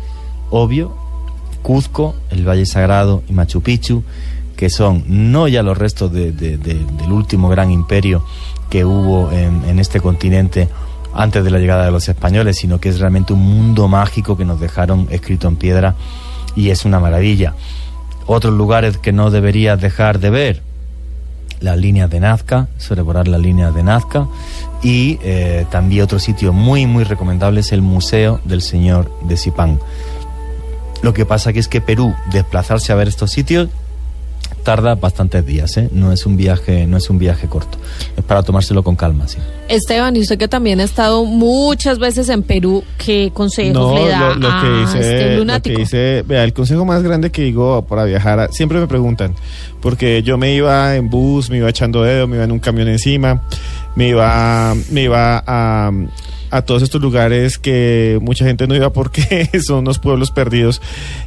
obvio, Cuzco, el Valle Sagrado y Machu Picchu, que son no ya los restos de, de, de, del último gran imperio que hubo en, en, este continente antes de la llegada de los españoles, sino que es realmente un mundo mágico que nos dejaron escrito en piedra y es una maravilla. Otros lugares que no deberías dejar de ver, las líneas de Nazca, sobrevolar las líneas de Nazca y eh, también otro sitio muy muy recomendable es el Museo del Señor de Zipán. Lo que pasa que es que Perú, desplazarse a ver estos sitios tarda bastantes días, ¿eh? no es un viaje, no es un viaje corto, es para tomárselo con calma, sí. Esteban, y usted que también ha estado muchas veces en Perú, ¿qué consejos no, le da lo, lo a que dice, este lo lunático? que dice, vea, el consejo más grande que digo para viajar, a- siempre me preguntan, porque yo me iba en bus, me iba echando dedo, me iba en un camión encima, me iba, me iba a, a todos estos lugares que mucha gente no iba porque [laughs] son unos pueblos perdidos.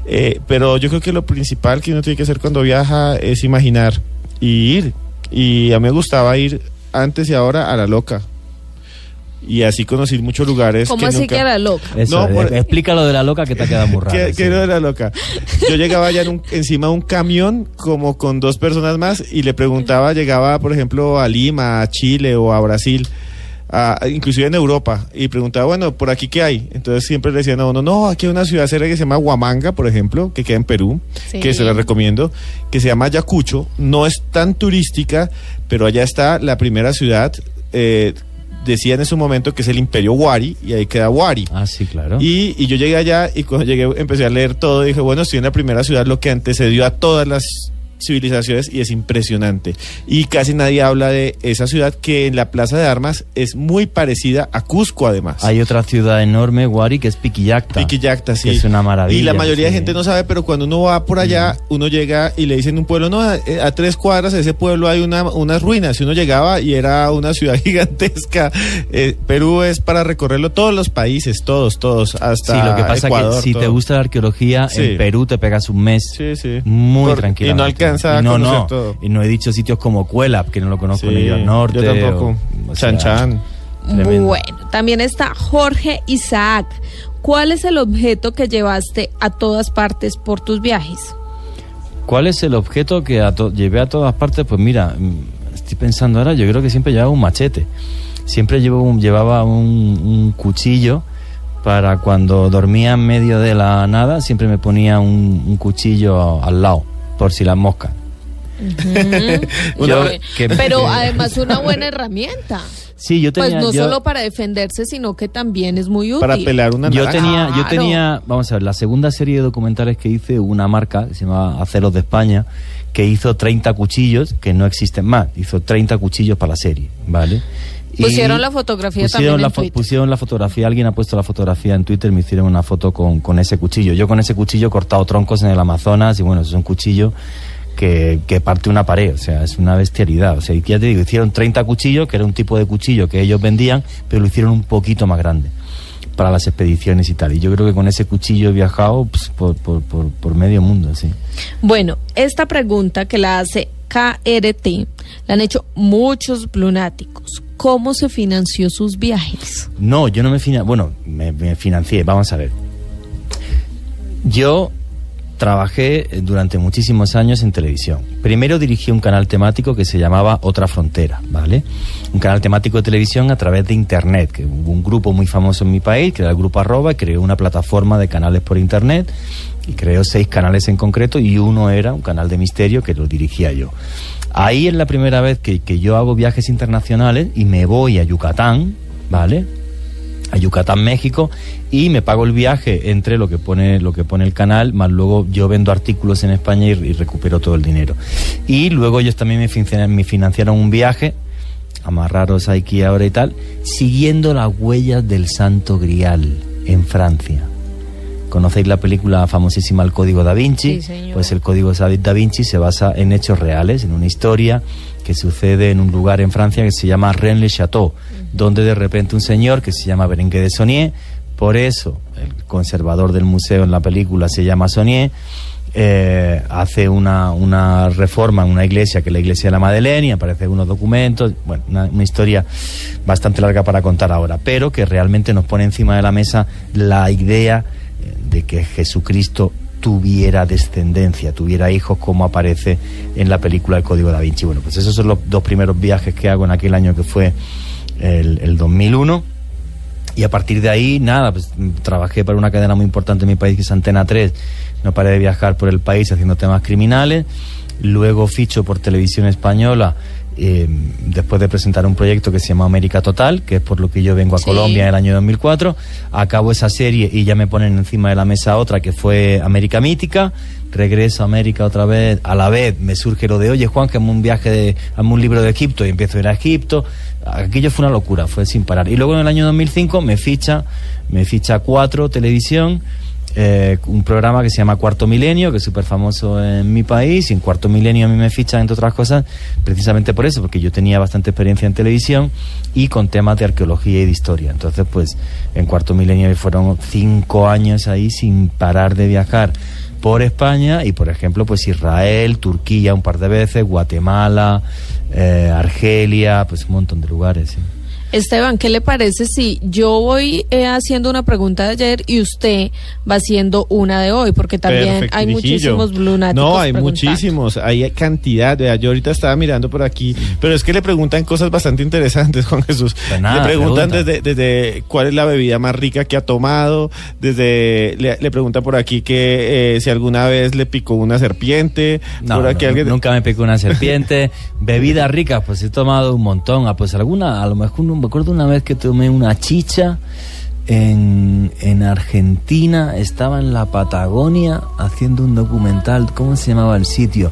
Eh, pero yo creo que lo principal que uno tiene que hacer cuando viaja es imaginar y ir. Y a mí me gustaba ir antes y ahora a la loca. Y así conocí muchos lugares. ¿Cómo que así nunca- que era loca? Eso, No, por- eh, explica lo de la loca que te ha quedado muy raro. que, sí. no era loca. Yo llegaba ya en un- encima de un camión como con dos personas más y le preguntaba, llegaba por ejemplo a Lima, a Chile o a Brasil, a- inclusive en Europa, y preguntaba, bueno, ¿por aquí qué hay? Entonces siempre le decían a uno, no, aquí hay una ciudad cerca que se llama Huamanga, por ejemplo, que queda en Perú, Sí. que se la recomiendo, que se llama Ayacucho, no es tan turística, pero allá está la primera ciudad, eh, decía en ese momento que es el Imperio Wari, y ahí queda Wari. Ah, sí, claro. Y, y yo llegué allá y cuando llegué empecé a leer todo y dije, bueno, estoy en la primera ciudad, lo que antecedió a todas las civilizaciones y es impresionante. Y casi nadie habla de esa ciudad que en la Plaza de Armas es muy parecida a Cusco además. Hay otra ciudad enorme, Guari, que es Piquillacta. Piquillacta, sí. Que es una maravilla. Y la mayoría de sí. gente no sabe, pero cuando uno va por allá, uno llega y le dicen un pueblo, no, a, a tres cuadras de ese pueblo hay una, unas ruinas. Y uno llegaba y era una ciudad [laughs] gigantesca. Eh, Perú es para recorrerlo todos los países, todos, todos, hasta Sí, lo que pasa Ecuador, que si todo. te gusta la arqueología, Sí. en Perú te pegas un mes Sí, sí. muy Por- tranquilo. y no alcanza a no, conocer no. todo. Y no he dicho sitios como Cuelap, que no lo conozco Sí, ni yo al norte. yo tampoco. o- o Chan sea, Chan. tremendo. Bueno, también está Jorge Isaac. ¿Cuál es el objeto que llevaste a todas partes por tus viajes? ¿Cuál es el objeto que a llevé a todas partes? Pues mira, mm, estoy pensando ahora, yo creo que siempre llevaba un machete. Siempre llevo un- llevaba un, un cuchillo para cuando dormía en medio de la nada, siempre me ponía un, un cuchillo al lado, por si las moscas. [laughs] Yo- que- Pero [laughs] además una buena herramienta. Sí, yo Pues tenía... no yo- solo para defenderse, sino que también es muy útil. Para pelar una Yo naranja. tenía, yo tenía, vamos a ver, la segunda serie de documentales que hice, una marca que se llama Aceros de España, que hizo 30 cuchillos, que no existen más, hizo 30 cuchillos para la serie, ¿vale? Pusieron la fotografía pusieron también la en fo- Twitter. Pusieron la fotografía, alguien ha puesto la fotografía en Twitter, me hicieron una foto con, con ese cuchillo. Yo con ese cuchillo he cortado troncos en el Amazonas y bueno, es un cuchillo que, que parte una pared, o sea, es una bestialidad. O sea, ya te digo, hicieron 30 cuchillos, que era un tipo de cuchillo que ellos vendían, pero lo hicieron un poquito más grande para las expediciones y tal. Y yo creo que con ese cuchillo he viajado pues, por, por, por, por medio mundo, sí. Bueno, esta pregunta que la hace KRT han hecho muchos lunáticos. ¿Cómo se financió sus viajes? No, yo no me financié, bueno, me, me financié, vamos a ver. Yo trabajé durante muchísimos años en televisión. Primero dirigí un canal temático que se llamaba Otra Frontera, ¿vale? Un canal temático de televisión a través de Internet, que hubo un grupo muy famoso en mi país, que era el Grupo Arroba, y creó una plataforma de canales por Internet, y creó seis canales en concreto, y uno era un canal de misterio que lo dirigía yo. Ahí es la primera vez que, que yo hago viajes internacionales y me voy a Yucatán, ¿vale? a Yucatán, México, y me pago el viaje entre lo que pone lo que pone el canal, más luego yo vendo artículos en España y, recupero todo el dinero. Y luego ellos también me financiaron, me financiaron un viaje, amarraros aquí ahora y tal, siguiendo las huellas del Santo Grial en Francia. Conocéis la película famosísima El Código da Vinci, Sí, pues el Código da Vinci se basa en hechos reales, en una historia que sucede en un lugar en Francia que se llama Rennes-le-Château, donde de repente un señor que se llama Berenguer de Saunier, por eso el conservador del museo en la película se llama Saunier, eh, hace una, una reforma en una iglesia que es la iglesia de la Madeleine y aparecen unos documentos, bueno, una, una historia bastante larga para contar ahora, pero que realmente nos pone encima de la mesa la idea de que Jesucristo tuviera descendencia, tuviera hijos como aparece en la película El Código da Vinci. Bueno, pues esos son los dos primeros viajes que hago en aquel año que fue el, el 2001. Y a partir de ahí, nada, pues mm, trabajé para una cadena muy importante en mi país, que es Antena 3. No paré de viajar por el país haciendo temas criminales. Luego ficho por Televisión Española, eh, después de presentar un proyecto que se llama América Total, que es por lo que yo vengo a Sí. Colombia en el año 2004. Acabo esa serie y ya me ponen encima de la mesa otra que fue América Mítica. Regreso a América otra vez. A la vez me surge lo de, oye Juan, que hazme un viaje, de, hazme un libro de Egipto y empiezo a ir a Egipto. Aquello fue una locura, fue sin parar. Y luego en el año 2005 me ficha, me ficha Cuatro Televisión, eh, un programa que se llama Cuarto Milenio, que es súper famoso en mi país. Y en Cuarto Milenio a mí me fichan, entre otras cosas, precisamente por eso, porque yo tenía bastante experiencia en televisión y con temas de arqueología y de historia. Entonces, pues en Cuarto Milenio fueron cinco años ahí sin parar de viajar por España y por ejemplo pues Israel, Turquía un par de veces, Guatemala, eh, Argelia, pues un montón de lugares. Esteban, ¿qué le parece si yo voy eh, haciendo una pregunta de ayer y usted va haciendo una de hoy? Porque también Perfecto, hay Virijillo. muchísimos lunáticos No, hay muchísimos, hay cantidad. Vea, yo ahorita estaba mirando por aquí, pero es que le preguntan cosas bastante interesantes, [laughs] Juan Jesús. Pues nada, le preguntan pregunta. desde, desde cuál es la bebida más rica que ha tomado, desde le, le preguntan por aquí que eh, si alguna vez le picó una serpiente, No, por aquí no, alguien... nunca me picó una serpiente. [laughs] Bebidas ricas, pues he tomado un montón. Ah, pues alguna, a lo mejor no me acuerdo una vez que tomé una chicha en, en Argentina. Estaba en la Patagonia haciendo un documental. ¿Cómo se llamaba el sitio?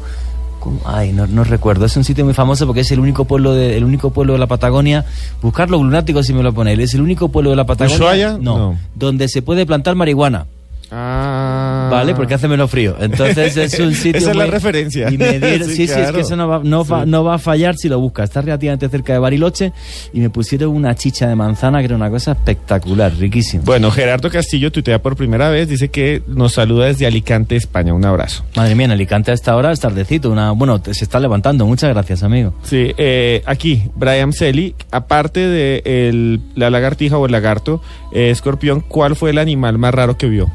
¿Cómo? Ay, no, no recuerdo. Es un sitio muy famoso porque es el único pueblo de, el único pueblo de la Patagonia. Buscarlo lunático si me lo ponéis. Es el único pueblo de la Patagonia. No, No. Donde se puede plantar marihuana. Ah. Vale, porque hace menos frío. Entonces es un [laughs] sitio. Esa es la muy- referencia. Y me dieron- [laughs] Sí, sí, sí, es que eso no va, no, va, Sí. no va a fallar si lo buscas. Está relativamente cerca de Bariloche y me pusieron una chicha de manzana que era una cosa espectacular, riquísima. Bueno, Gerardo Castillo tuitea por primera vez, dice que nos saluda desde Alicante, España. Un abrazo. Madre mía, en Alicante a esta hora es tardecito. Una, bueno, se está levantando. Muchas gracias, amigo. Sí, eh, aquí, Brian Selly, aparte de el- la lagartija o el lagarto, eh, escorpión, ¿cuál fue el animal más raro que vio?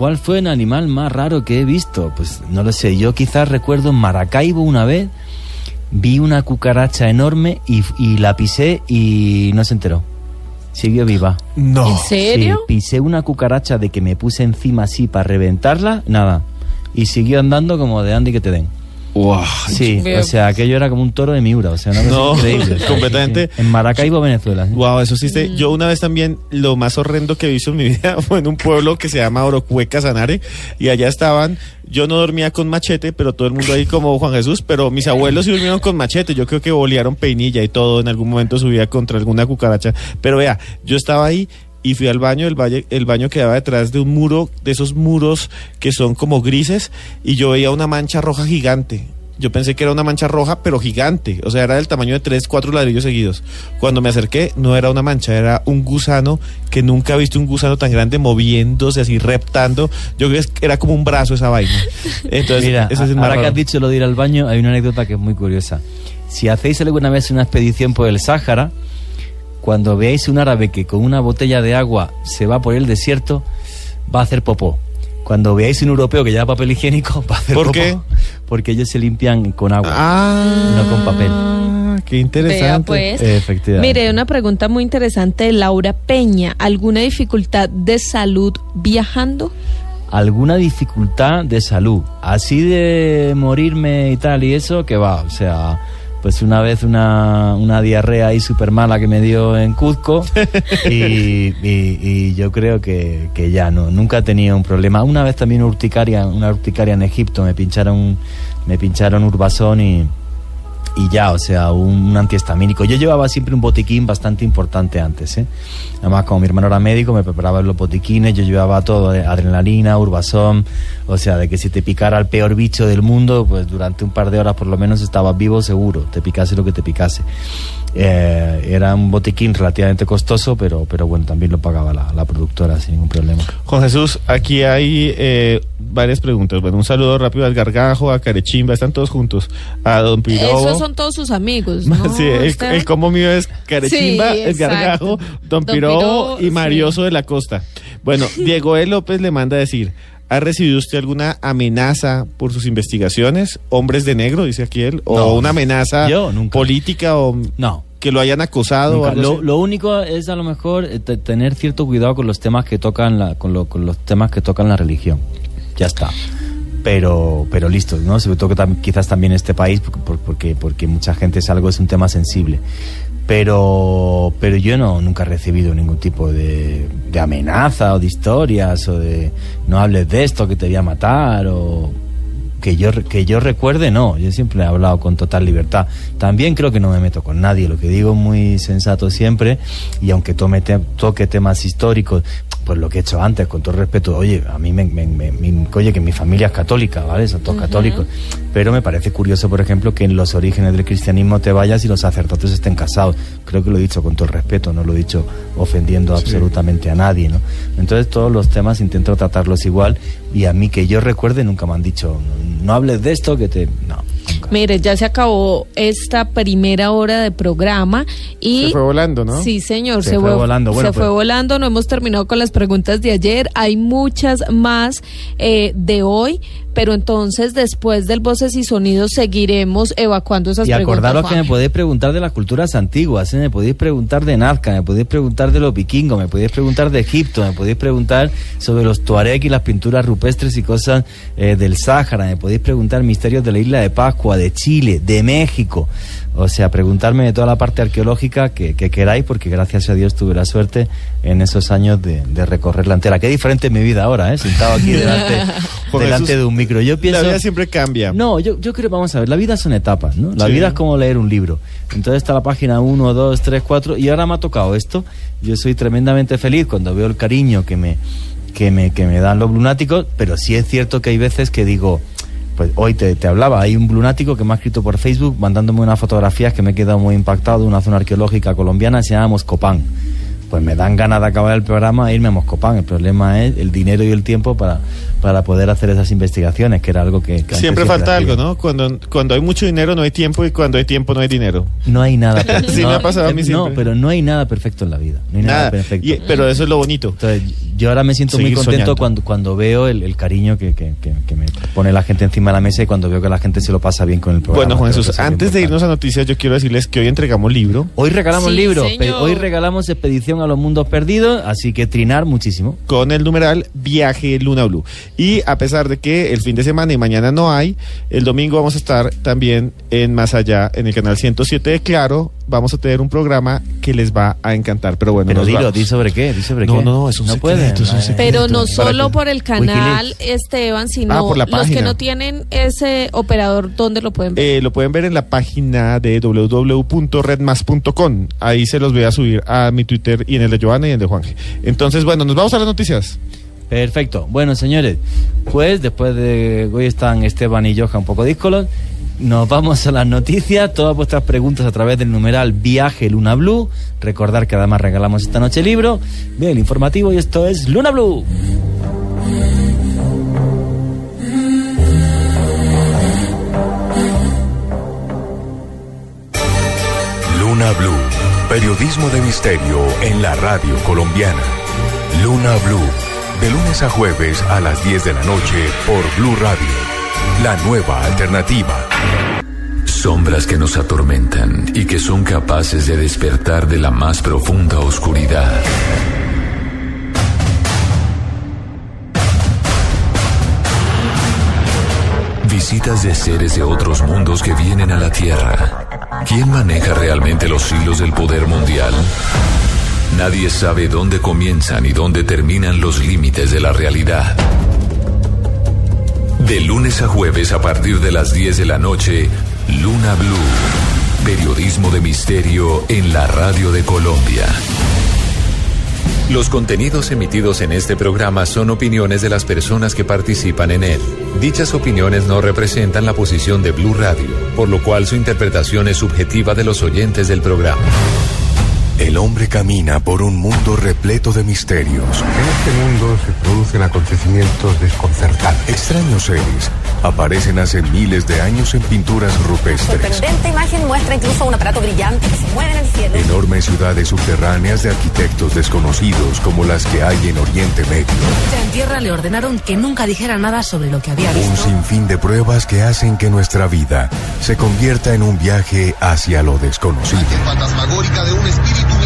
¿Cuál fue el animal más raro que he visto? Pues no lo sé. Yo quizás recuerdo en Maracaibo una vez vi una cucaracha enorme y, y la pisé y no se enteró. Siguió viva. No. ¿En serio? Sí, pisé una cucaracha de que me puse encima así para reventarla, nada. Y siguió andando como de Andy que te den. Sí, Veo. o sea, aquello era como un toro de Miura, o sea, una cosa No, increíble. completamente. [laughs] sí, sí. En Maracaibo, Venezuela. sí. Wow, eso sí. se- Yo una vez también, lo más horrendo que he visto en mi [laughs] vida fue en un pueblo que se llama Orocueca, Sanare, y allá estaban, yo no dormía con machete, pero todo el mundo ahí como Juan Jesús, pero mis abuelos sí durmieron con machete, yo creo que bolearon peinilla y todo, en algún momento subía contra alguna cucaracha, pero vea, yo estaba ahí y fui al baño, el, valle, el baño quedaba detrás de un muro, de esos muros que son como grises, y yo veía una mancha roja gigante. Yo pensé que era una mancha roja, pero gigante. O sea, era del tamaño de tres, cuatro ladrillos seguidos. Cuando me acerqué, no era una mancha, era un gusano que nunca he visto un gusano tan grande moviéndose así, reptando. Yo creo que era como un brazo esa vaina. [laughs] Entonces, Mira, ese es el más ahora que has dicho lo de ir al baño, hay una anécdota que es muy curiosa. Si hacéis alguna vez una expedición por el Sáhara, cuando veáis un árabe que con una botella de agua se va por el desierto, va a hacer popó. Cuando veáis un europeo que lleva papel higiénico, [laughs] va a hacer ¿Por popó. qué? Porque ellos se limpian con agua, Ah, no con papel. Qué interesante. Pues. Efectivamente. Mire, una pregunta muy interesante de Laura Peña. ¿Alguna dificultad de salud viajando? alguna dificultad de salud, así de morirme y tal y eso, que va, o sea, pues una vez una, una diarrea ahí súper mala que me dio en Cuzco [laughs] y, y- y yo creo que, que ya no, nunca he tenido un problema. Una vez también urticaria, una urticaria en Egipto, me pincharon, me pincharon urbasón y, y ya, o sea, un, antihistamínico. Yo llevaba siempre un botiquín bastante importante antes, ¿eh? Además, como mi hermano era médico, me preparaba los botiquines, yo llevaba todo, eh, adrenalina, urbasón, o sea, de que si te picara el peor bicho del mundo, pues durante un par de horas por lo menos estabas vivo seguro, te picase lo que te picase. Eh, era un botiquín relativamente costoso, pero, pero bueno, también lo pagaba la, productora sin ningún problema. Juan Jesús, aquí hay eh, varias preguntas. Bueno, un saludo rápido al Gargajo, a Carechimba, están todos juntos. A Don Pirobo. Esos son todos sus amigos, [laughs] ¿no? sí, el, como mío es Carechimba, el Gargajo, Don, Pirobo, y Marioso de la Costa. Bueno, Diego E. López le manda a decir, ¿Ha recibido usted alguna amenaza por sus investigaciones? ¿Hombres de negro, dice aquí él? ¿O una amenaza política o no. que lo hayan acosado? lo, único es a lo mejor eh, tener cierto cuidado con los temas que tocan la, con, los temas que tocan la religión. Ya está. Pero, pero listo, ¿no? Sobre todo que quizás también en este país, porque, porque mucha gente es algo, es un tema sensible pero pero yo no nunca he recibido ningún tipo de, de, amenaza o de historias o de no hables de esto que te voy a matar o que yo que yo recuerde no. Yo siempre he hablado con total libertad. También creo que no me meto con nadie lo que digo muy sensato siempre y aunque tome toque temas históricos pues lo que he hecho antes, con todo respeto, oye, a mí me, me, oye, que mi familia es católica, ¿vale? Son todos católicos. Pero me parece curioso, por ejemplo, que en los orígenes del cristianismo te vayas y los sacerdotes estén casados. Creo que lo he dicho con todo el respeto, no lo he dicho ofendiendo absolutamente a nadie, ¿no? Entonces todos los temas intento tratarlos igual y a mí que yo recuerde nunca me han dicho, no hables de esto, que te... No. Mire, ya se acabó esta primera hora de programa y... Se fue volando, ¿no? Sí, señor, se, fue, volando. se fue pues. volando, no hemos terminado con las preguntas de ayer, hay muchas más eh, de hoy, pero entonces después del Voces y Sonidos seguiremos evacuando esas preguntas. Y acordaros que me podéis preguntar de las culturas antiguas, ¿eh? me podéis preguntar de Nazca, me podéis preguntar de los vikingos, me podéis preguntar de Egipto, me podéis preguntar sobre los tuareg y las pinturas rupestres y cosas eh, del Sáhara, me podéis preguntar misterios de la isla de Pascua, de Chile, de México. O sea, preguntarme de toda la parte arqueológica que, queráis, porque gracias a Dios tuve la suerte en esos años de, recorrer la entera. Qué diferente es mi vida ahora, ¿eh? sentado aquí delante, [laughs] delante de un micro. Yo pienso, la vida siempre cambia. No, yo, yo creo, vamos a ver, la vida son etapas, ¿no? La vida es como leer un libro. Entonces está la página 1, 2, 3, 4, y ahora me ha tocado esto. Yo soy tremendamente feliz cuando veo el cariño que me, que me, que me dan los lunáticos, pero sí es cierto que hay veces que digo pues hoy te, hablaba, hay un lunático que me ha escrito por Facebook mandándome unas fotografías que me he quedado muy impactado de una zona arqueológica colombiana, se llama Moscopán pues me dan ganas de acabar el programa e irme a Moscopán. El problema es el dinero y el tiempo para, para poder hacer esas investigaciones, que era algo que... siempre falta algo, ¿no? Cuando, cuando hay mucho dinero no hay tiempo y cuando hay tiempo no hay dinero. No hay nada [laughs] perfecto. sí, no, me ha pasado a mí siempre. No, pero no hay nada perfecto en la vida. No hay nada, perfecto. pero eso es lo bonito. Entonces, yo ahora me siento muy contento cuando, cuando veo el, cariño que, que, que, me pone la gente encima de la mesa y cuando veo que la gente se lo pasa bien con el programa. Bueno, Juan Jesús, antes de irnos a noticias, yo quiero decirles que hoy entregamos libro. Hoy regalamos libro. Hoy regalamos Expedición a los Mundos Perdidos, así que trinar muchísimo. Con el numeral Viaje Luna Blue. Y a pesar de que el fin de semana y mañana no hay, el domingo vamos a estar también en Más Allá, en el canal 107 de Claro, vamos a tener un programa que les va a encantar. Pero bueno, pero dilo, di sobre qué, di sobre no, qué. No, no, es un, secreto, es un secreto. Pero no solo por el canal, Esteban, sino ah, por la los que no tienen ese operador, ¿dónde lo pueden ver? Eh, lo pueden ver en la página de www.redmas.com. Ahí se los voy a subir a mi Twitter y en el de Joana y en el de Juanje. Entonces, bueno, nos vamos a las noticias. Perfecto. Bueno, señores, pues después de hoy están Esteban y Joja un poco díscolos nos vamos a las noticias, todas vuestras preguntas a través del numeral Viaje Luna Blue. Recordar que además regalamos esta noche libro. Bien, el informativo y esto es Luna Blue. Luna Blue, periodismo de misterio en la radio colombiana. Luna Blue, de lunes a jueves a las 10 de la noche por Blue Radio la nueva alternativa. Sombras que nos atormentan y que son capaces de despertar de la más profunda oscuridad. Visitas de seres de otros mundos que vienen a la Tierra. ¿Quién maneja realmente los hilos del poder mundial? Nadie sabe dónde comienzan y dónde terminan los límites de la realidad. De lunes a jueves a partir de las 10 de la noche Luna Blue. Periodismo de misterio en la radio de Colombia. Los contenidos emitidos en este programa son opiniones de las personas que participan en él. Dichas opiniones no representan la posición de Blue Radio, por lo cual su interpretación es subjetiva de los oyentes del programa. El hombre camina por un mundo repleto de misterios. En este mundo se producen acontecimientos desconcertantes. Extraños seres aparecen hace miles de años en pinturas rupestres. Sorprendente imagen muestra incluso un aparato brillante que se mueve en el cielo. Enormes ciudades subterráneas de arquitectos desconocidos como las que hay en Oriente Medio. Ya en tierra le ordenaron que nunca dijera nada sobre lo que había visto. Un sinfín de pruebas que hacen que nuestra vida se convierta en un viaje hacia lo desconocido. fantasmagórica de un espíritu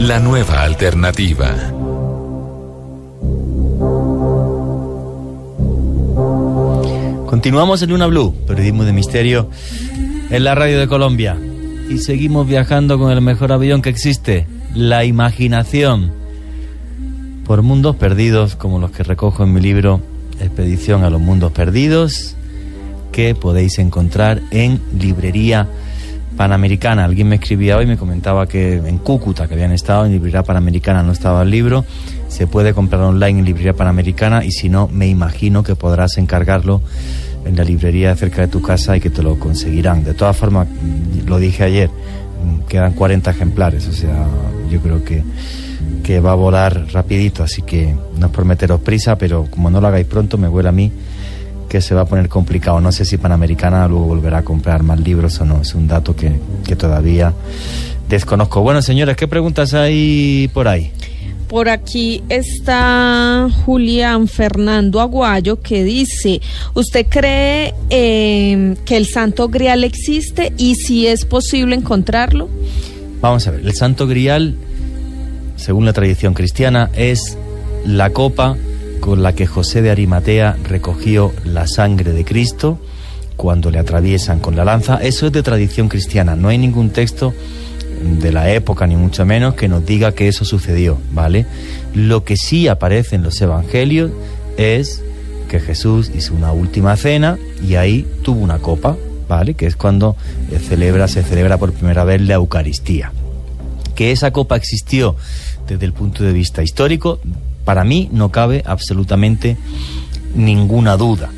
La nueva alternativa. Continuamos en Luna Blue, periodismo de misterio en la radio de Colombia. Y seguimos viajando con el mejor avión que existe, la imaginación. Por mundos perdidos, como los que recojo en mi libro Expedición a los Mundos Perdidos, que podéis encontrar en librería Panamericana. Alguien me escribía hoy, me comentaba que en Cúcuta, que habían estado en Librería Panamericana, no estaba el libro. Se puede comprar online en Librería Panamericana y si no, me imagino que podrás encargarlo en la librería cerca de tu casa y que te lo conseguirán. De todas formas, lo dije ayer, quedan 40 ejemplares, o sea, yo creo que, que va a volar rapidito, así que no es por meteros prisa, pero como no lo hagáis pronto, me huele a mí que se va a poner complicado. No sé si Panamericana luego volverá a comprar más libros o no. Es un dato que, que todavía desconozco. Bueno, señores, ¿qué preguntas hay por ahí? Por aquí está Julián Fernando Aguayo que dice, ¿usted cree eh, que el Santo Grial existe y si es posible encontrarlo? Vamos a ver, el Santo Grial, según la tradición cristiana, es la copa con la que José de Arimatea recogió la sangre de Cristo cuando le atraviesan con la lanza. Eso es de tradición cristiana, no hay ningún texto de la época, ni mucho menos, que nos diga que eso sucedió, ¿vale? Lo que sí aparece en los evangelios es que Jesús hizo una última cena y ahí tuvo una copa, ¿vale? Que es cuando celebra, se celebra por primera vez la Eucaristía. Que esa copa existió desde el punto de vista histórico, para mí no cabe absolutamente ninguna duda.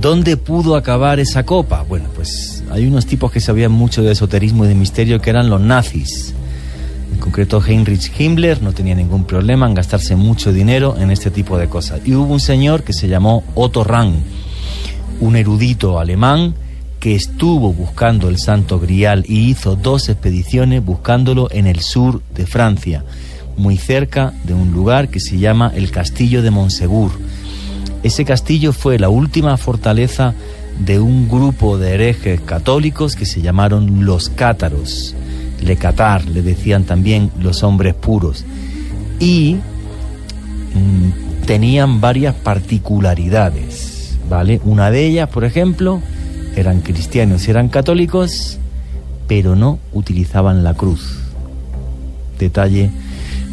¿Dónde pudo acabar esa copa? Bueno, pues hay unos tipos que sabían mucho de esoterismo y de misterio que eran los nazis. En concreto, Heinrich Himmler no tenía ningún problema en gastarse mucho dinero en este tipo de cosas. Y hubo un señor que se llamó Otto Rahn, un erudito alemán que estuvo buscando el Santo Grial y hizo dos expediciones buscándolo en el sur de Francia, muy cerca de un lugar que se llama el Castillo de Monsegur. Ese castillo fue la última fortaleza de un grupo de herejes católicos que se llamaron los cátaros. Le Catar, le decían también los hombres puros. Y mmm, tenían varias particularidades, ¿vale? Una de ellas, por ejemplo, eran cristianos y eran católicos, pero no utilizaban la cruz. Detalle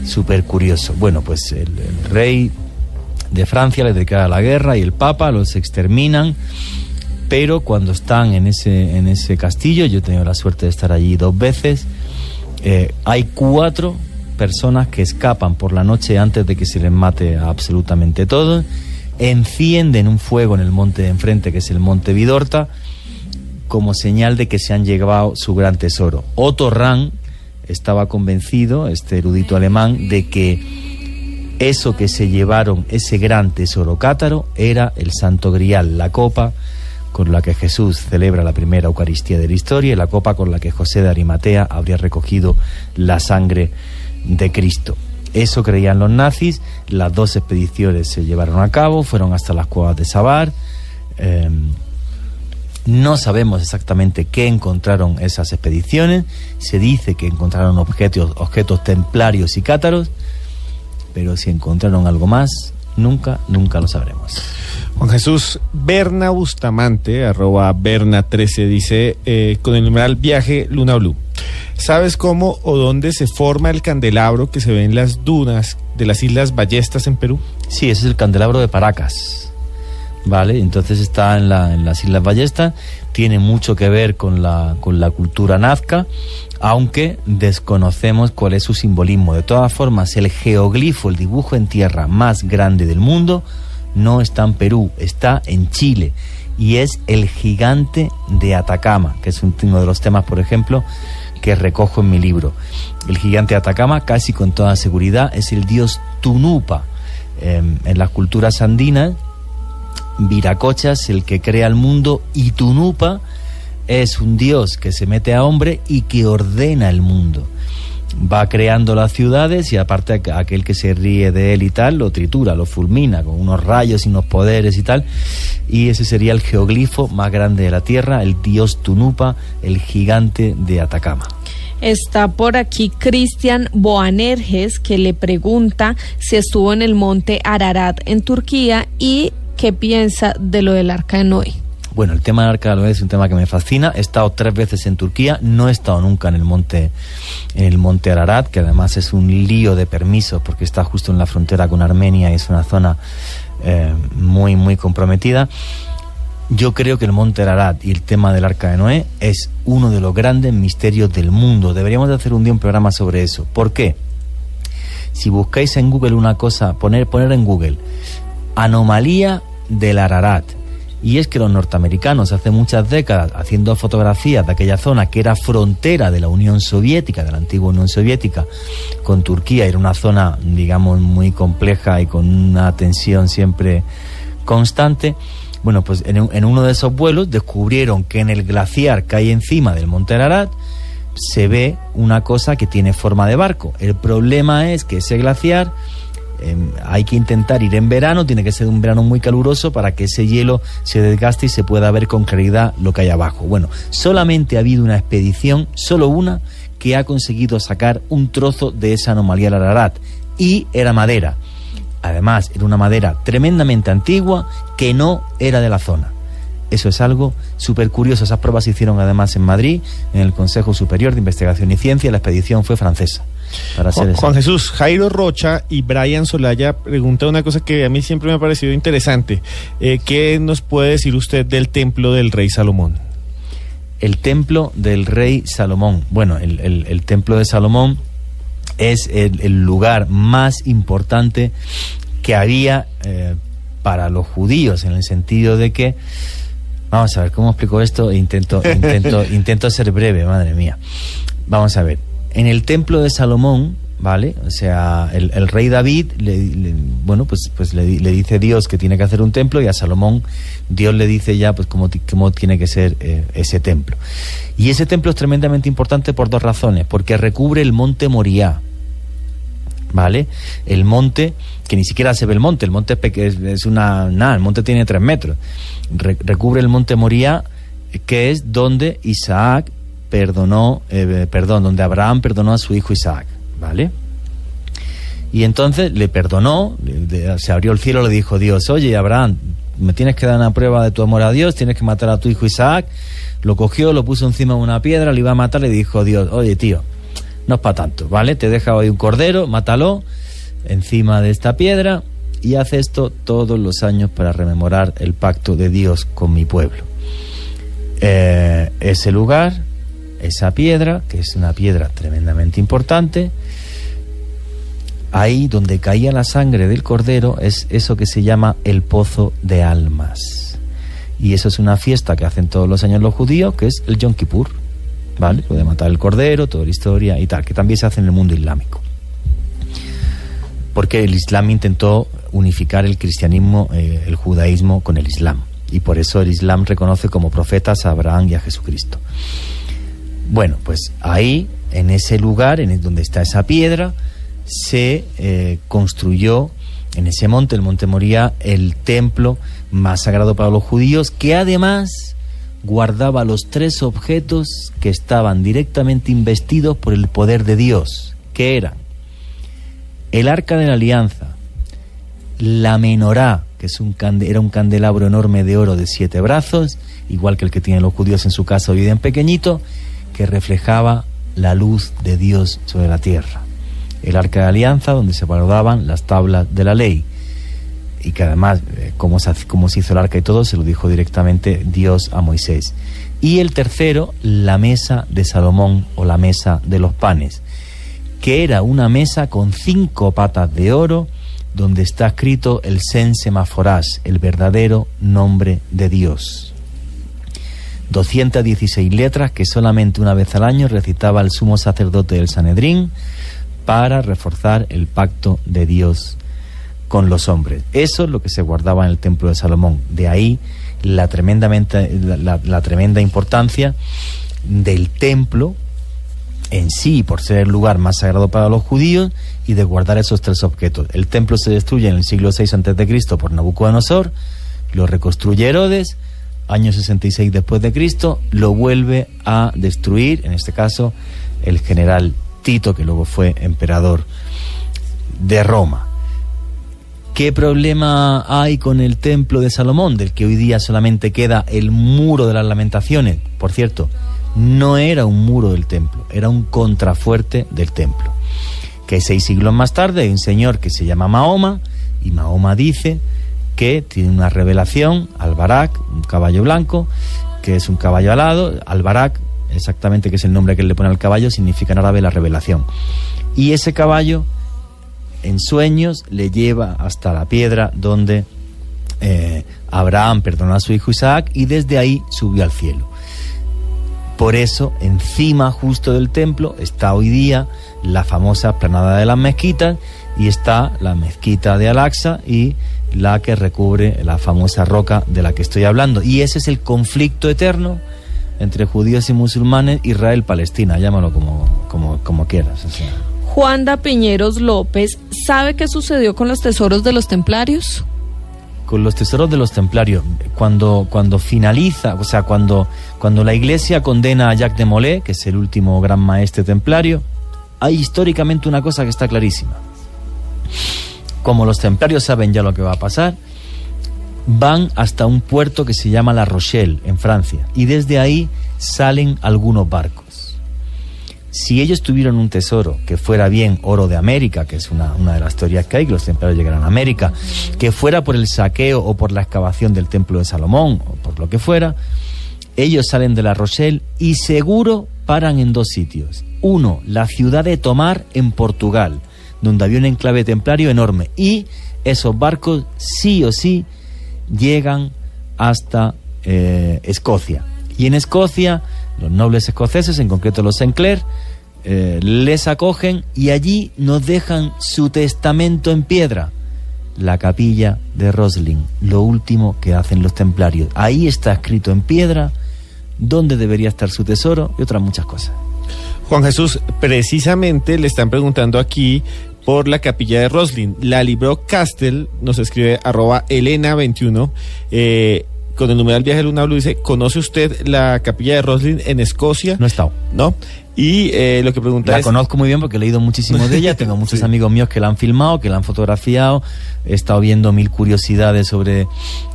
súper curioso. Bueno, pues el, rey de Francia les declara la guerra y el papa los exterminan, pero cuando están en ese, en ese castillo, yo he tenido la suerte de estar allí dos veces, eh, hay cuatro personas que escapan por la noche antes de que se les mate absolutamente todo, encienden un fuego en el monte de enfrente, que es el monte Vidorta, como señal de que se han llevado su gran tesoro. Otto Rahn estaba convencido, este erudito alemán, de que eso que se llevaron, ese gran tesoro cátaro, era el Santo Grial, la copa con la que Jesús celebra la primera Eucaristía de la historia y la copa con la que José de Arimatea habría recogido la sangre de Cristo. Eso creían los nazis, las dos expediciones se llevaron a cabo, fueron hasta las cuevas de Sabar, eh, No sabemos exactamente qué encontraron esas expediciones. Se dice que encontraron objetos, objetos templarios y cátaros, pero si encontraron algo más, nunca, nunca lo sabremos. Juan Jesús Berna Bustamante, arroba Berna13, dice eh, con el numeral viaje Luna Blue. ¿Sabes cómo o dónde se forma el candelabro que se ve en las dunas de las Islas Ballestas en Perú? Sí, ese es el candelabro de Paracas. ¿Vale? Entonces está en, la, en las Islas Ballestas, tiene mucho que ver con la, con la cultura nazca, aunque desconocemos cuál es su simbolismo. De todas formas, el geoglifo, el dibujo en tierra más grande del mundo, no está en Perú, está en Chile y es el gigante de Atacama, que es uno de los temas, por ejemplo, que recojo en mi libro. El gigante de Atacama, casi con toda seguridad, es el dios Tunupa. en las culturas andinas, Viracocha es el que crea el mundo y Tunupa es un dios que se mete a hombre y que ordena el mundo va creando las ciudades y aparte aquel que se ríe de él y tal lo tritura, lo fulmina con unos rayos y unos poderes y tal. Y ese sería el geoglifo más grande de la Tierra, el dios Tunupa, el gigante de Atacama. Está por aquí Cristian Boanerges que le pregunta si estuvo en el monte Ararat en Turquía y qué piensa de lo del arca de Noé. Bueno, el tema del Arca de Noé es un tema que me fascina. He estado tres veces en Turquía, no he estado nunca en el monte, en el monte Ararat, que además es un lío de permisos porque está justo en la frontera con Armenia y es una zona eh, muy, muy comprometida. Yo creo que el monte Ararat y el tema del Arca de Noé es uno de los grandes misterios del mundo. Deberíamos de hacer un día un programa sobre eso. ¿Por qué? Si buscáis en Google una cosa, poner, poner en Google anomalía del Ararat y es que los norteamericanos hace muchas décadas haciendo fotografías de aquella zona que era frontera de la Unión Soviética, de la antigua Unión Soviética, con Turquía, era una zona, digamos, muy compleja y con una tensión siempre constante. Bueno, pues en, uno de esos vuelos descubrieron que en el glaciar que hay encima del Monte Ararat se ve una cosa que tiene forma de barco. El problema es que ese glaciar Em, hay que intentar ir en verano, tiene que ser un verano muy caluroso para que ese hielo se desgaste y se pueda ver con claridad lo que hay abajo. Bueno, solamente ha habido una expedición, solo una, que ha conseguido sacar un trozo de esa anomalía del Ararat y era madera. Además, era una madera tremendamente antigua que no era de la zona. Eso es algo súper curioso. Esas pruebas se hicieron además en Madrid, en el Consejo Superior de Investigación y Ciencia. La expedición fue francesa. Juan, Jesús, Jairo Rocha y Brian Solaya preguntan una cosa que a mí siempre me ha parecido interesante. Eh, ¿Qué nos puede decir usted del templo del rey Salomón? El templo del rey Salomón. Bueno, el, templo de Salomón es el, lugar más importante que había eh, para los judíos, en el sentido de que, vamos a ver, ¿cómo explico esto? Intento, intento, [laughs] intento ser breve, madre mía. Vamos a ver, en el templo de Salomón, ¿vale? O sea, el, rey David, le, bueno, pues, pues le, dice Dios que tiene que hacer un templo y a Salomón Dios le dice ya pues cómo, cómo tiene que ser eh, ese templo. Y ese templo es tremendamente importante por dos razones, porque recubre el monte Moriah, ¿vale? El monte, que ni siquiera se ve el monte, el monte es, es una, nada, el monte tiene tres metros, recubre el monte Moriah, que es donde Isaac perdonó, eh, perdón, donde Abraham perdonó a su hijo Isaac, ¿vale? Y entonces le perdonó, se abrió el cielo, le dijo Dios, oye Abraham, me tienes que dar una prueba de tu amor a Dios, tienes que matar a tu hijo Isaac. Lo cogió, lo puso encima de una piedra, le iba a matar, le dijo Dios, oye tío, no es para tanto, ¿vale? Te deja hoy un cordero, mátalo encima de esta piedra y hace esto todos los años para rememorar el pacto de Dios con mi pueblo. Eh, ese lugar esa piedra, que es una piedra tremendamente importante, ahí donde caía la sangre del cordero es eso que se llama el pozo de almas. Y eso es una fiesta que hacen todos los años los judíos, que es el Yom Kippur, ¿vale? Puede matar el cordero, toda la historia y tal, que también se hace en el mundo islámico. Porque el Islam intentó unificar el cristianismo, eh, el judaísmo con el Islam. Y por eso el Islam reconoce como profetas a Abraham y a Jesucristo. Bueno, pues ahí, en ese lugar, en donde está esa piedra, se eh, construyó en ese monte, el monte Moría, el templo más sagrado para los judíos, que además guardaba los tres objetos que estaban directamente investidos por el poder de Dios, que eran el arca de la alianza, la menorá, que es un era un candelabro enorme de oro de siete brazos, igual que el que tienen los judíos en su casa hoy en pequeñito, que reflejaba la luz de Dios sobre la tierra. El arca de alianza, donde se guardaban las tablas de la ley. Y que además, eh, como, se, como se hizo el arca y todo, se lo dijo directamente Dios a Moisés. Y el tercero, la mesa de Salomón o la mesa de los panes, que era una mesa con cinco patas de oro, donde está escrito el Sen el verdadero nombre de Dios. 216 letras que solamente una vez al año recitaba el sumo sacerdote del Sanedrín para reforzar el pacto de Dios con los hombres. Eso es lo que se guardaba en el templo de Salomón. De ahí la, tremendamente, la tremenda importancia del templo en sí, por ser el lugar más sagrado para los judíos, y de guardar esos tres objetos. El templo se destruye en el siglo VI a.C. por Nabucodonosor, lo reconstruye Herodes, año 66 después de Cristo, lo vuelve a destruir, en este caso, el general Tito, que luego fue emperador de Roma. ¿Qué problema hay con el templo de Salomón, del que hoy día solamente queda el muro de las lamentaciones? Por cierto, no era un muro del templo, era un contrafuerte del templo. Que seis siglos más tarde hay un señor que se llama Mahoma y Mahoma dice que tiene una revelación al Barak, un caballo blanco, que es un caballo alado, al Barak, exactamente que es el nombre que le pone al caballo, significa en árabe la revelación. Y ese caballo en sueños le lleva hasta la piedra donde eh, Abraham perdonó a su hijo Isaac y desde ahí subió al cielo. Por eso, encima justo del templo está hoy día la famosa planada de las mezquitas y está la mezquita de Al-Aqsa y la que recubre la famosa roca de la que estoy hablando. Y ese es el conflicto eterno entre judíos y musulmanes, Israel-Palestina, llámalo como, como, como quieras. Juanda Piñeros López, ¿sabe qué sucedió con los tesoros de los templarios? con los tesoros de los templarios. Cuando, cuando finaliza, o sea, cuando, cuando la iglesia condena a Jacques de Molay, que es el último gran maestre templario, hay históricamente una cosa que está clarísima. Como los templarios saben ya lo que va a pasar, van hasta un puerto que se llama La Rochelle, en Francia, y desde ahí salen algunos barcos si ellos tuvieron un tesoro que fuera bien oro de América, que es una, de las teorías que hay, que los templarios llegaran a América, que fuera por el saqueo o por la excavación del templo de Salomón, o por lo que fuera, ellos salen de La Rochelle y seguro paran en dos sitios. Uno, la ciudad de Tomar en Portugal, donde había un enclave templario enorme. Y esos barcos sí o sí llegan hasta eh, Escocia. Y en Escocia los nobles escoceses, en concreto los Sinclair, eh, les acogen y allí nos dejan su testamento en piedra, la capilla de Roslin, lo último que hacen los templarios. Ahí está escrito en piedra dónde debería estar su tesoro y otras muchas cosas. Juan Jesús, precisamente le están preguntando aquí por la capilla de Roslin. La libró Castel, nos escribe arroba Elena21. Eh, con el numeral Viaje Luna Blue dice, ¿conoce usted la capilla de Roslin en Escocia? No he estado. ¿No? Y eh, lo que pregunta la conozco muy bien porque he leído muchísimo de ella, [laughs] tengo muchos amigos míos que la han filmado, que la han fotografiado, he estado viendo mil curiosidades sobre,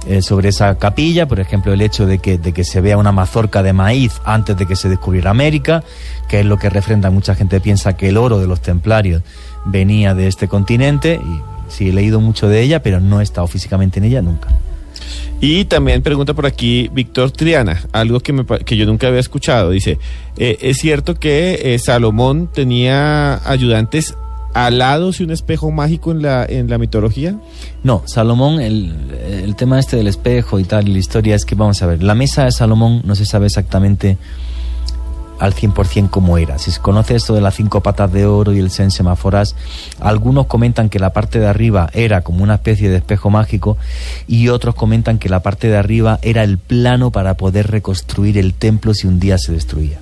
eh, sobre esa capilla, por ejemplo el hecho de que, de que se vea una mazorca de maíz antes de que se descubriera América, que es lo que refrenda, mucha gente piensa que el oro de los templarios venía de este continente, y sí he leído mucho de ella, pero no he estado físicamente en ella nunca. Y también pregunta por aquí Víctor Triana, algo que, me, que yo nunca había escuchado. Dice, eh, ¿es cierto que eh, Salomón tenía ayudantes alados y un espejo mágico en la, en la mitología? No, Salomón, el, el tema este del espejo y tal, y la historia es que, vamos a ver, la mesa de Salomón no se sabe exactamente al 100% como era. Si se conoce esto de las cinco patas de oro y el sen semáforas, algunos comentan que la parte de arriba era como una especie de espejo mágico y otros comentan que la parte de arriba era el plano para poder reconstruir el templo si un día se destruía.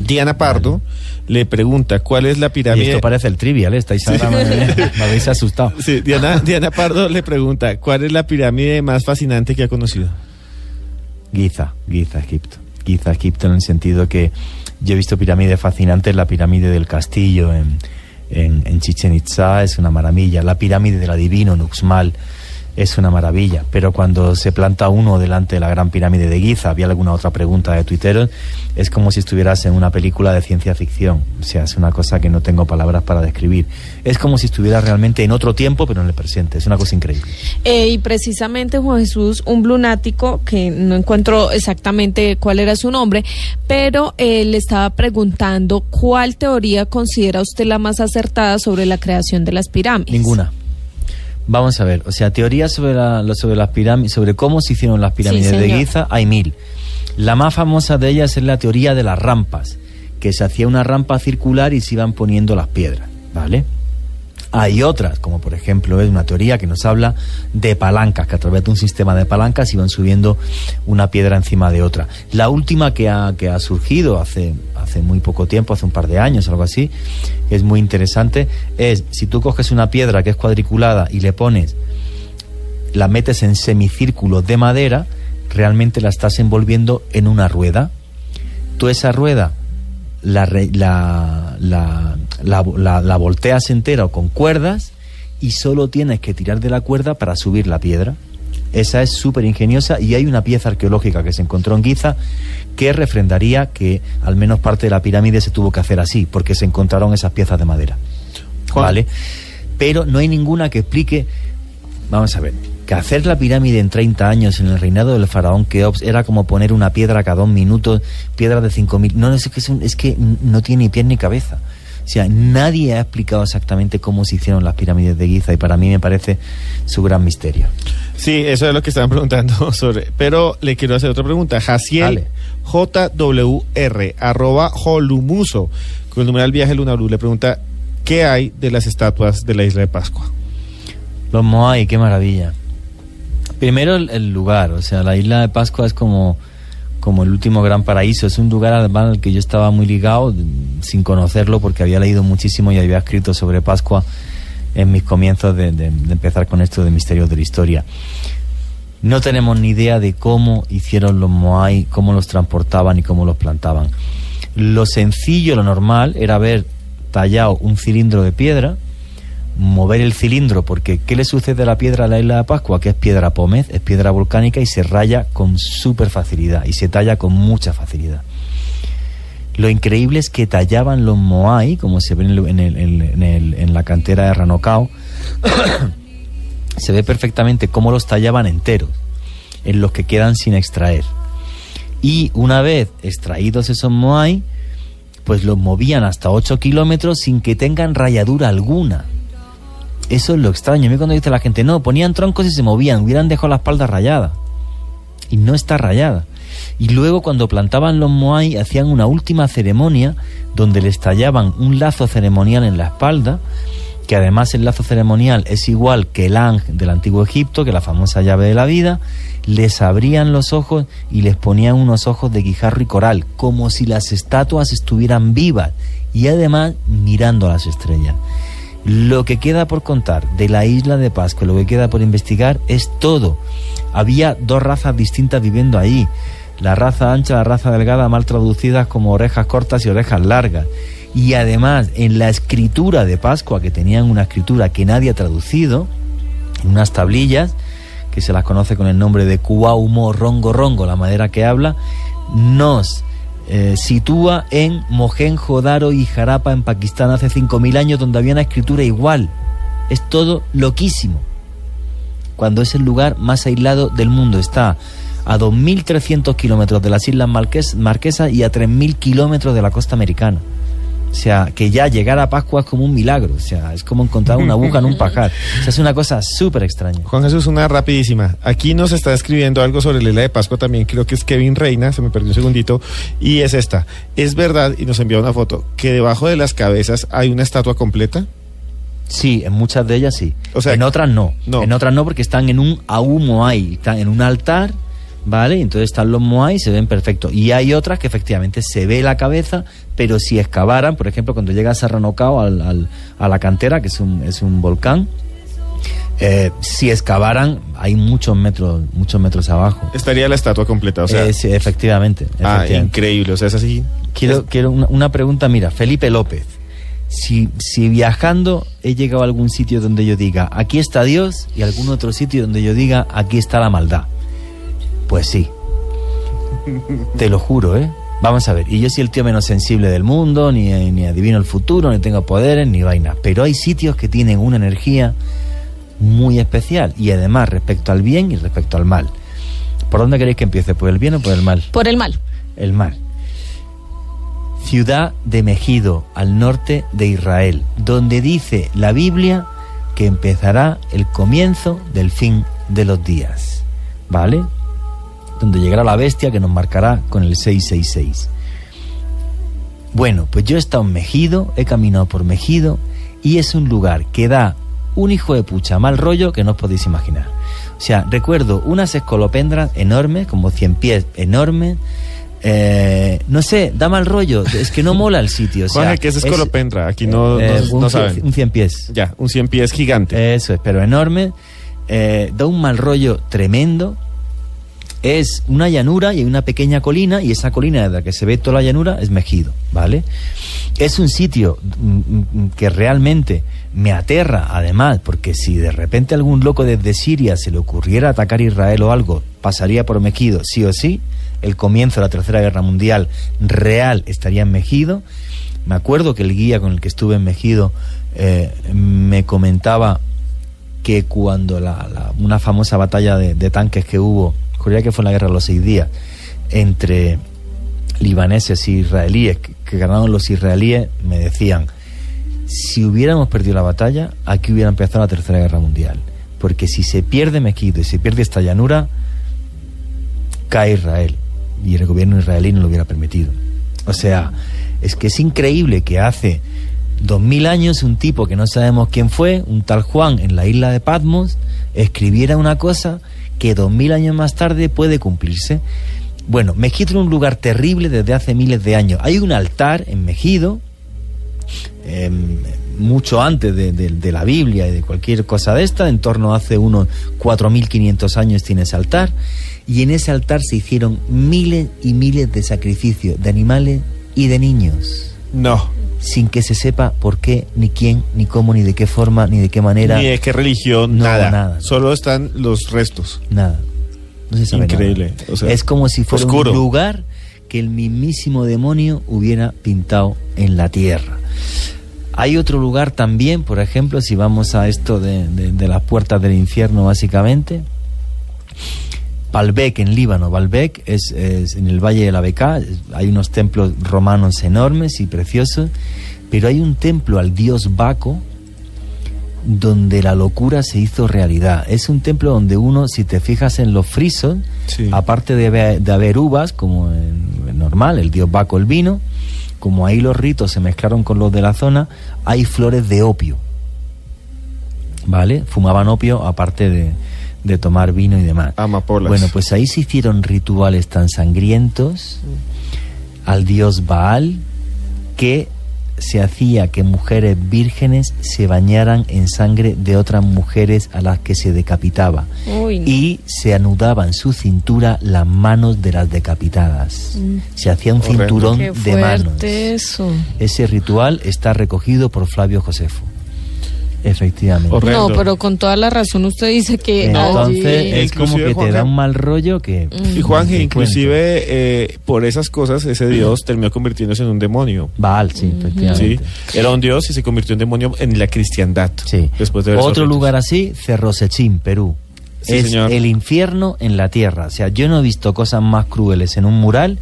Diana Pardo le pregunta cuál es la pirámide. Y esto parece el trivial, ¿eh? estáis [laughs] me, habéis asustado. Sí, Diana, Diana Pardo le pregunta cuál es la pirámide más fascinante que ha conocido. Giza, Giza, Egipto. Giza, Egipto en el sentido que yo he visto pirámides fascinantes, la pirámide del castillo en, en, en Chichen Itza es una maravilla, la pirámide del adivino en Uxmal es una maravilla, pero cuando se planta uno delante de la gran pirámide de Giza, había alguna otra pregunta de Twitter, es como si estuvieras en una película de ciencia ficción, o sea, es una cosa que no tengo palabras para describir, es como si estuvieras realmente en otro tiempo, pero en el presente, es una cosa increíble. Eh, y precisamente Juan Jesús, un lunático, que no encuentro exactamente cuál era su nombre, pero eh, le estaba preguntando cuál teoría considera usted la más acertada sobre la creación de las pirámides. Ninguna. Vamos a ver, o sea, teorías sobre, la, sobre las pirámides, sobre cómo se hicieron las pirámides de. Giza, hay mil. La más famosa de ellas es la teoría de las rampas, que se hacía una rampa circular y se iban poniendo las piedras, ¿vale? Hay otras, como por ejemplo es una teoría que nos habla de palancas, que a través de un sistema de palancas iban subiendo una piedra encima de otra. La última que ha, que ha surgido hace, hace muy poco tiempo, hace un par de años, algo así, es muy interesante, es si tú coges una piedra que es cuadriculada y le pones, la metes en semicírculos de madera, realmente la estás envolviendo en una rueda. Tú esa rueda la, la, la, la, volteas entera o con cuerdas y solo tienes que tirar de la cuerda para subir la piedra. Esa es súper ingeniosa y hay una pieza arqueológica que se encontró en Giza que refrendaría que al menos parte de la pirámide se tuvo que hacer así, porque se encontraron esas piezas de madera. ¿Vale? Pero no hay ninguna que explique, vamos a ver, que hacer la pirámide en 30 años en el reinado del faraón Keops era como poner una piedra cada dos minutos, piedra de 5.000. No, es que, es, un- es que no tiene ni pies ni cabeza. O sea, nadie ha explicado exactamente cómo se hicieron las pirámides de Giza y para mí me parece su gran misterio. Sí, eso es lo que estaban [laughs] preguntando sobre. Pero le quiero hacer otra pregunta. Jaciel JWR, arroba Holumuso, con el numeral viaje Luna Blue, le pregunta: ¿Qué hay de las estatuas de la isla de Pascua? Los Moai, qué maravilla. Primero el, lugar, o sea, la isla de Pascua es como, como el último gran paraíso. Es un lugar al que yo estaba muy ligado sin conocerlo porque había leído muchísimo y había escrito sobre Pascua en mis comienzos de- de empezar con esto de misterios de la historia. No tenemos ni idea de cómo hicieron los Moai, cómo los transportaban y cómo los plantaban. Lo sencillo, lo normal, era haber tallado un cilindro de piedra, mover el cilindro, porque ¿qué le sucede a la piedra a la isla de Pascua? Que es piedra pómez, es piedra volcánica y se raya con súper facilidad y se talla con mucha facilidad. Lo increíble es que tallaban los Moai, como se ve en, el- en el- en la cantera de Ranocao, [coughs] se ve perfectamente cómo los tallaban enteros, en los que quedan sin extraer. Y una vez extraídos esos Moai, pues los movían hasta 8 kilómetros sin que tengan rayadura alguna. Eso es lo extraño. A mí cuando dice la gente, no, ponían troncos y se movían, hubieran dejado la espalda rayada. Y no está rayada. Y luego cuando plantaban los Moai hacían una última ceremonia donde les tallaban un lazo ceremonial en la espalda, que además el lazo ceremonial es igual que el Ang del antiguo Egipto, que la famosa llave de la vida, les abrían los ojos y les ponían unos ojos de guijarro y coral, como si las estatuas estuvieran vivas y además mirando a las estrellas. Lo que queda por contar de la isla de Pascua, lo que queda por investigar es todo. Había dos razas distintas viviendo ahí. La raza ancha, la raza delgada, mal traducidas como orejas cortas y orejas largas. Y además, en la escritura de Pascua, que tenían una escritura que nadie ha traducido, en unas tablillas, que se las conoce con el nombre de Kuaumo Rongo Rongo, la madera que habla, nos eh, sitúa en Mohenjo-Daro y Jarapa en Pakistán hace 5.000 años donde había una escritura igual. Es todo loquísimo. Cuando es el lugar más aislado del mundo. Está a 2.300 kilómetros de las Islas Marques- Marquesas y a 3.000 kilómetros de la costa americana. O sea, que ya llegar a Pascua es como un milagro. O sea, es como encontrar una aguja en un pajar. O sea, es una cosa súper extraña. Juan Jesús, una rapidísima. Aquí nos está escribiendo algo sobre la isla de Pascua también, creo que es Kevin Reina, se me perdió un segundito, y es esta. Es verdad, y nos envía una foto, que debajo de las cabezas hay una estatua completa. Sí, en muchas de ellas sí. O sea, en otras no. no. En otras no porque están en un aú moai, están en un altar, ¿vale? Entonces están los moai y se ven perfectos. Y hay otras que efectivamente se ve la cabeza, pero si excavaran, por ejemplo, cuando llegas a Ranocao, al, al- a la cantera, que es un, es un volcán, Eh, si excavaran, hay muchos metros, muchos metros abajo. Estaría la estatua completa, o sea. Eh, sí, efectivamente. ah, increíble, o sea, es así. Quiero, quiero una, una pregunta, mira, Felipe López. Si, si viajando he llegado a algún sitio donde yo diga, aquí está Dios, y algún otro sitio donde yo diga, aquí está la maldad. Pues sí. Te lo juro, ¿eh? Vamos a ver, y yo soy el tío menos sensible del mundo, ni, ni adivino el futuro, ni tengo poderes, ni vainas. Pero hay sitios que tienen una energía muy especial, y además respecto al bien y respecto al mal. ¿Por dónde queréis que empiece? ¿Por el bien o por el mal? Por el mal. El mal. Ciudad de Megido, al norte de Israel, donde dice la Biblia que empezará el comienzo del fin de los días. ¿Vale? Donde llegará la bestia que nos marcará con el 666. Bueno, pues yo he estado en Megido, he caminado por Megido y es un lugar que da un hijo de pucha mal rollo que no os podéis imaginar. O sea, recuerdo unas escolopendras enormes, como 100 pies enormes. Eh, no sé, da mal rollo. Es que no mola el sitio. O [laughs] sea, Juanje, ¿qué es escolopendra? Aquí no, eh, no, un, no cien- saben. un 100 pies. Ya, un 100 pies gigante. Eso es, pero enorme. Eh, da un mal rollo tremendo. Es una llanura y hay una pequeña colina y esa colina desde la que se ve toda la llanura es Mejido, ¿vale? Es un sitio mm, mm, que realmente me aterra, además, porque si de repente algún loco desde Siria se le ocurriera atacar Israel o algo, pasaría por Mejido, sí o sí. El comienzo de la Tercera Guerra Mundial real estaría en Mejido. Me acuerdo que el guía con el que estuve en Mejido eh, me comentaba que cuando la, una famosa batalla de, de tanques que hubo, juraría que fue en la guerra de los seis días, entre libaneses y israelíes, que, que ganaron los israelíes, me decían, si hubiéramos perdido la batalla, aquí hubiera empezado la tercera guerra mundial. Porque si se pierde Mequido y se pierde esta llanura, cae Israel. Y el gobierno israelí no lo hubiera permitido. O sea, es que es increíble que hace dos mil años un tipo que no sabemos quién fue, un tal Juan en la isla de Patmos, escribiera una cosa que dos mil años más tarde puede cumplirse. Bueno, Mejido es un lugar terrible desde hace miles de años. Hay un altar en Mejido, eh, mucho antes de, de- de la Biblia y de cualquier cosa de esta, en torno a hace unos 4.500 años tiene ese altar, y en ese altar se hicieron miles y miles de sacrificios de animales y de niños. No. Sin que se sepa por qué, ni quién, ni cómo, ni de qué forma, ni de qué manera. Ni de qué religión, No, nada. nada. Solo están los restos. Nada. No se sabe Increíble. nada. O sea, es como si fuera oscuro. un lugar que el mismísimo demonio hubiera pintado en la tierra. Hay otro lugar también, por ejemplo, si vamos a esto de, de- de las puertas del infierno, básicamente. Baalbek en Líbano. Baalbek es, es en el Valle de la Beca. Hay unos templos romanos enormes y preciosos, pero hay un templo al dios Baco donde la locura se hizo realidad. Es un templo donde uno, si te fijas en los frisos, aparte de haber, de haber uvas, como en, en normal, el dios Baco el vino, como ahí los ritos se mezclaron con los de la zona, hay flores de opio. ¿Vale? Fumaban opio aparte de, de tomar vino y demás. Amapolas. Bueno, pues ahí se hicieron rituales tan sangrientos al dios Baal que se hacía que mujeres vírgenes se bañaran en sangre de otras mujeres a las que se decapitaba Uy, no. y se anudaba en su cintura las manos de las decapitadas. Mm. Se hacía un Horrendo. cinturón Qué de manos. eso. Ese ritual está recogido por Flavio Josefo. Efectivamente. No, pero con toda la razón usted dice que Entonces allí- es como Inclusive, que te Juanja- da un mal rollo que... Y Juanje, ni te inclusive eh, por esas cosas, ese dios terminó convirtiéndose en un demonio. Baal, sí, efectivamente. Sí, era un dios y se convirtió en demonio en la cristiandad. Sí. Después de Otro lugar así, Cerrosechín, Perú. Sí, es señor. el infierno en la tierra. O sea, yo no he visto cosas más crueles en un mural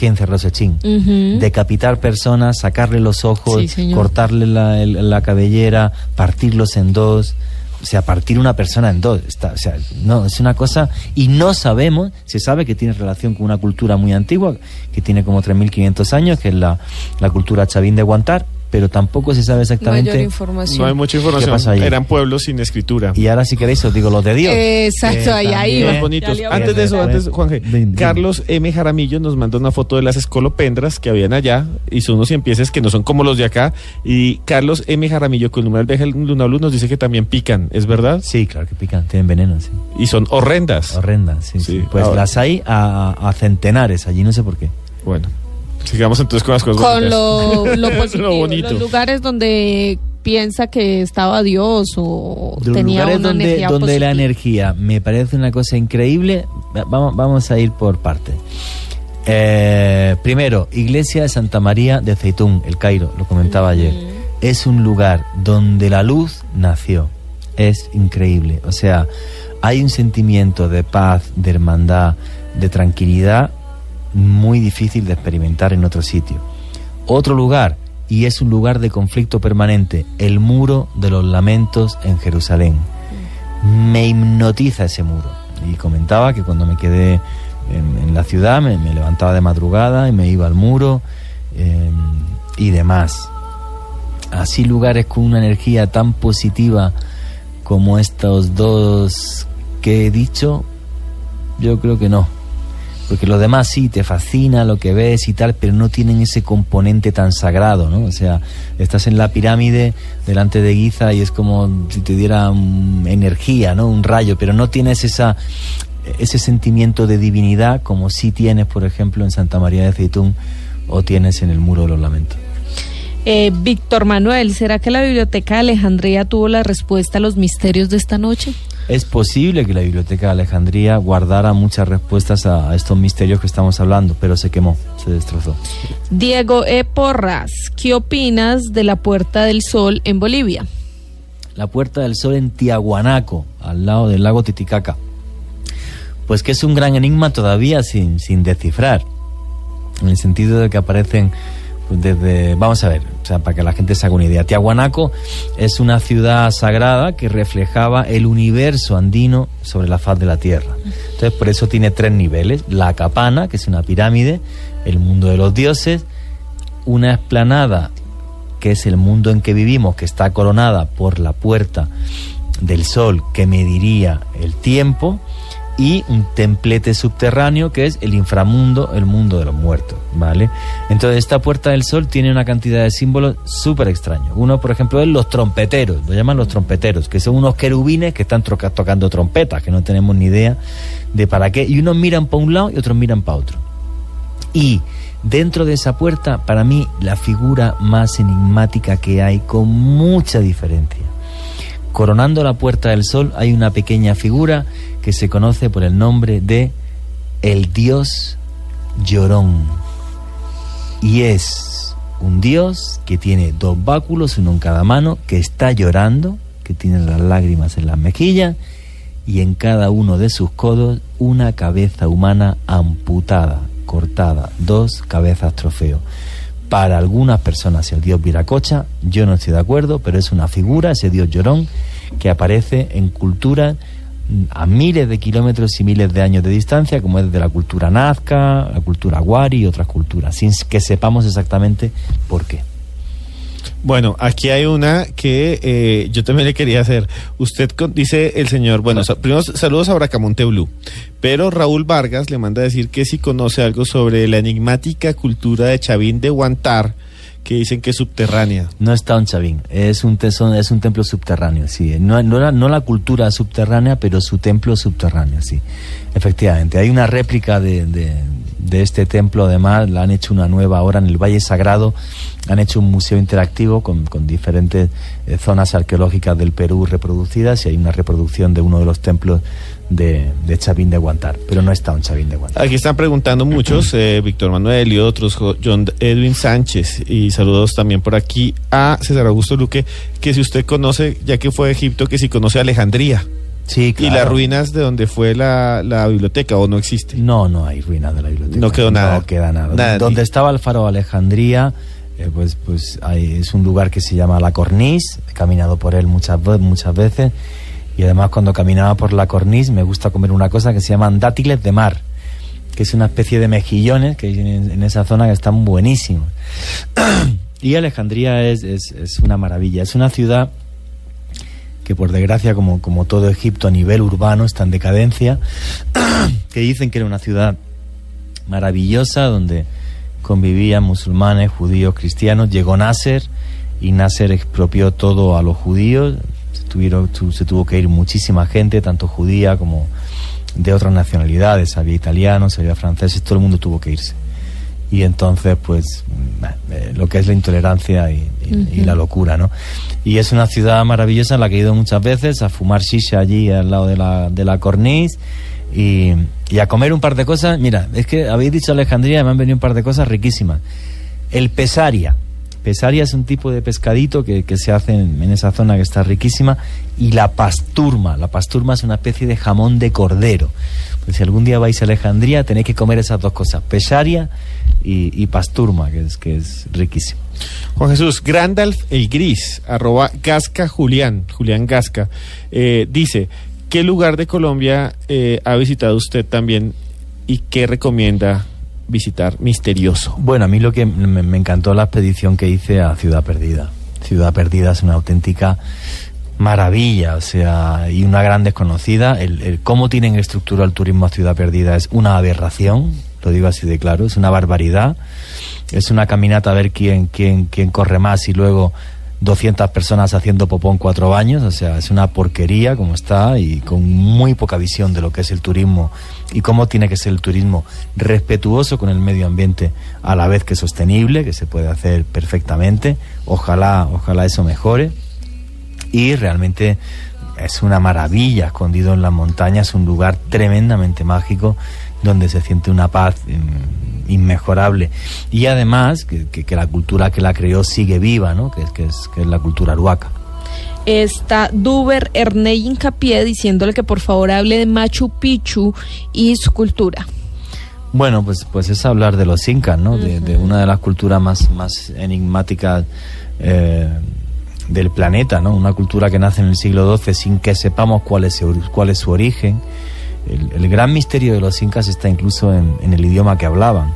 que en Cerrosechín. Ujú. Decapitar personas, sacarle los ojos, Sí, cortarle la, el- la cabellera, partirlos en dos. O sea, partir una persona en dos. Está, o sea, no, es una cosa. Y no sabemos, se sabe que tiene relación con una cultura muy antigua, que tiene como 3.500 años, que es la, la cultura chavín de Guantar. Pero tampoco se sabe exactamente. Mayor información. No hay mucha información. ¿Qué pasa ahí? Eran pueblos sin escritura. Y ahora si queréis os digo los de Dios. Exacto, ahí, ahí. Más bonitos. Antes de eso, antes, Juanje, Dime. Carlos M. Jaramillo nos mandó una foto de las escolopendras que habían allá. Hizo unos cien pieces que no son como los de acá. Y Carlos M. Jaramillo, con el numeral viaje Luna Blue, nos dice que también pican. ¿Es verdad? Sí, claro que pican, tienen veneno, sí. Y son horrendas. Horrendas, sí, sí. Sí, Pues ahora. las hay a, a centenares allí, no sé por qué. Bueno, sigamos entonces con las cosas Con bonitas. lo, lo [laughs] positivo, Lo bonito. los lugares donde piensa que estaba Dios o los tenía lugares una donde, energía donde la positiva. energía me parece una cosa increíble, va- vamos, vamos a ir por partes. Eh, primero, Iglesia de Santa María de Zeitún, el Cairo, lo comentaba ayer. Es un lugar donde la luz nació. Es increíble. O sea, hay un sentimiento de paz, de hermandad, de tranquilidad muy difícil de experimentar en otro sitio. Otro lugar, y es un lugar de conflicto permanente, el muro de los lamentos en Jerusalén. Me hipnotiza ese muro. Y comentaba que cuando me quedé en, la ciudad me, me levantaba de madrugada y me iba al muro eh, y demás. Así lugares con una energía tan positiva como estos dos que he dicho, yo creo que no. Porque los demás sí, te fascina lo que ves y tal, pero no tienen ese componente tan sagrado, ¿no? O sea, estás en la pirámide delante de Giza y es como si te diera energía, ¿no? Un rayo, pero no tienes esa, ese sentimiento de divinidad como sí tienes, por ejemplo, en Santa María de Zeitún o tienes en el Muro de los Lamentos. Eh, Víctor Manuel, ¿será que la Biblioteca de Alejandría tuvo la respuesta a los misterios de esta noche? Es posible que la Biblioteca de Alejandría guardara muchas respuestas a, a estos misterios que estamos hablando, pero se quemó, se destrozó. Diego E. Porras, ¿qué opinas de la Puerta del Sol en Bolivia? la Puerta del Sol en Tiahuanaco, al lado del lago Titicaca. Pues que es un gran enigma todavía sin, sin descifrar, en el sentido de que aparecen desde... Vamos a ver, o sea, para que la gente se haga una idea. Tiahuanaco es una ciudad sagrada que reflejaba el universo andino sobre la faz de la Tierra. Entonces, por eso tiene tres niveles. La capana, que es una pirámide, el mundo de los dioses, una explanada que es el mundo en que vivimos, que está coronada por la puerta del sol que mediría el tiempo, y un templete subterráneo que es el inframundo, el mundo de los muertos, ¿vale? Entonces esta puerta del sol tiene una cantidad de símbolos súper extraños. Uno, por ejemplo, es los trompeteros, lo llaman los trompeteros, que son unos querubines que están tocando trompetas, que no tenemos ni idea de para qué, y unos miran para un lado y otros miran para otro. Y dentro de esa puerta, para mí, la figura más enigmática que hay, con mucha diferencia. Coronando la puerta del sol hay una pequeña figura que se conoce por el nombre de el dios llorón. Y es un dios que tiene dos báculos, uno en cada mano, que está llorando, que tiene las lágrimas en las mejillas y en cada uno de sus codos una cabeza humana amputada, cortada, dos cabezas trofeo. Para algunas personas el dios Viracocha, yo no estoy de acuerdo, pero es una figura, ese dios llorón, que aparece en culturas mm, a miles de kilómetros y miles de años de distancia, como es de la cultura nazca, la cultura wari y otras culturas, sin que sepamos exactamente por qué. Bueno, aquí hay una que eh, yo también le quería hacer. Usted con- dice el señor, bueno, sa- primero saludos a Bracamonte Blue, pero Raúl Vargas le manda a decir que si conoce algo sobre la enigmática cultura de Chavín de Guantar, que dicen que es subterránea. No está un Chavín, es un, tesón, es un templo subterráneo, sí. No, no la cultura subterránea, pero su templo subterráneo, sí. Efectivamente, hay una réplica de, de, de este templo, además, la han hecho una nueva ahora en el Valle Sagrado, han hecho un museo interactivo con, con diferentes eh, zonas arqueológicas del Perú reproducidas y hay una reproducción de uno de los templos de, de Chavín de Guantar, pero no está un Chavín de Guantar. Aquí están preguntando muchos, [clears throat] eh, Víctor Manuel y otros, Jo- John Edwin Sánchez, y saludos también por aquí a César Augusto Luque, que si usted conoce, ya que fue a Egipto, que si conoce Alejandría. Sí, Y las ruinas de donde fue la, la biblioteca, o no existe. No, no hay ruinas de la biblioteca. No quedó nada. No queda nada. Nada, Donde ni- estaba el faro de Alejandría, eh, pues, pues hay- es un lugar que se llama La Cornice. He caminado por él muchas, muchas veces. Y además cuando caminaba por La Cornice me gusta comer una cosa que se llaman dátiles de mar, que es una especie de mejillones que hay en, esa zona que están buenísimos. [clears throat] Y Alejandría es, es, es una maravilla. Es una ciudad que por desgracia, como, como todo Egipto a nivel urbano, está en decadencia, [clears throat] que dicen que era una ciudad maravillosa donde convivían musulmanes, judíos, cristianos. Llegó Nasser y Nasser expropió todo a los judíos. Se, tuvieron, tu- se tuvo que ir muchísima gente, tanto judía como de otras nacionalidades. Había italianos, había franceses, todo el mundo tuvo que irse. Y entonces, pues, eh, lo que es la intolerancia y, y- y la locura, ¿no? Y es una ciudad maravillosa en la que he ido muchas veces a fumar shisha allí al lado de la, de la cornice y, y a comer un par de cosas. Mira, es que habéis dicho Alejandría y me han venido un par de cosas riquísimas. El pesaria. Pesaria es un tipo de pescadito que, se hace en, esa zona que está riquísima. Y la pasturma. La pasturma es una especie de jamón de cordero. Pues si algún día vais a Alejandría tenéis que comer esas dos cosas. Pesaria y, y pasturma, que es, que es riquísimo. Juan Jesús, Grandalf el Gris, arroba Gasca Julián, Julián Gasca, eh, dice, ¿qué lugar de Colombia eh, ha visitado usted también y qué recomienda visitar misterioso? Bueno, a mí lo que me, encantó la expedición que hice a Ciudad Perdida. Ciudad Perdida es una auténtica maravilla, o sea, y una gran desconocida. El, cómo tienen estructurado el turismo a Ciudad Perdida es una aberración, lo digo así de claro, es una barbaridad. Es una caminata a ver quién, quién, quién corre más y luego 200 personas haciendo popón cuatro baños, o sea, es una porquería como está y con muy poca visión de lo que es el turismo y cómo tiene que ser el turismo respetuoso con el medio ambiente a la vez que sostenible, que se puede hacer perfectamente. Ojalá, ojalá eso mejore y realmente es una maravilla escondido en las montañas, un lugar tremendamente mágico donde se siente una paz mm, inmejorable y además que, que- que la cultura que la creó sigue viva, ¿no? que, es- que es, que es la cultura aruaca. Está Duber Ernei Hincapié diciéndole que por favor hable de Machu Picchu y su cultura. Bueno, pues, pues es hablar de los incas, ¿no? de, de una de las culturas más, más enigmáticas eh, del planeta, ¿no? Una cultura que nace en el siglo XII sin que sepamos cuál es, cuál es su origen. El, gran misterio de los incas está incluso en, en el idioma que hablaban,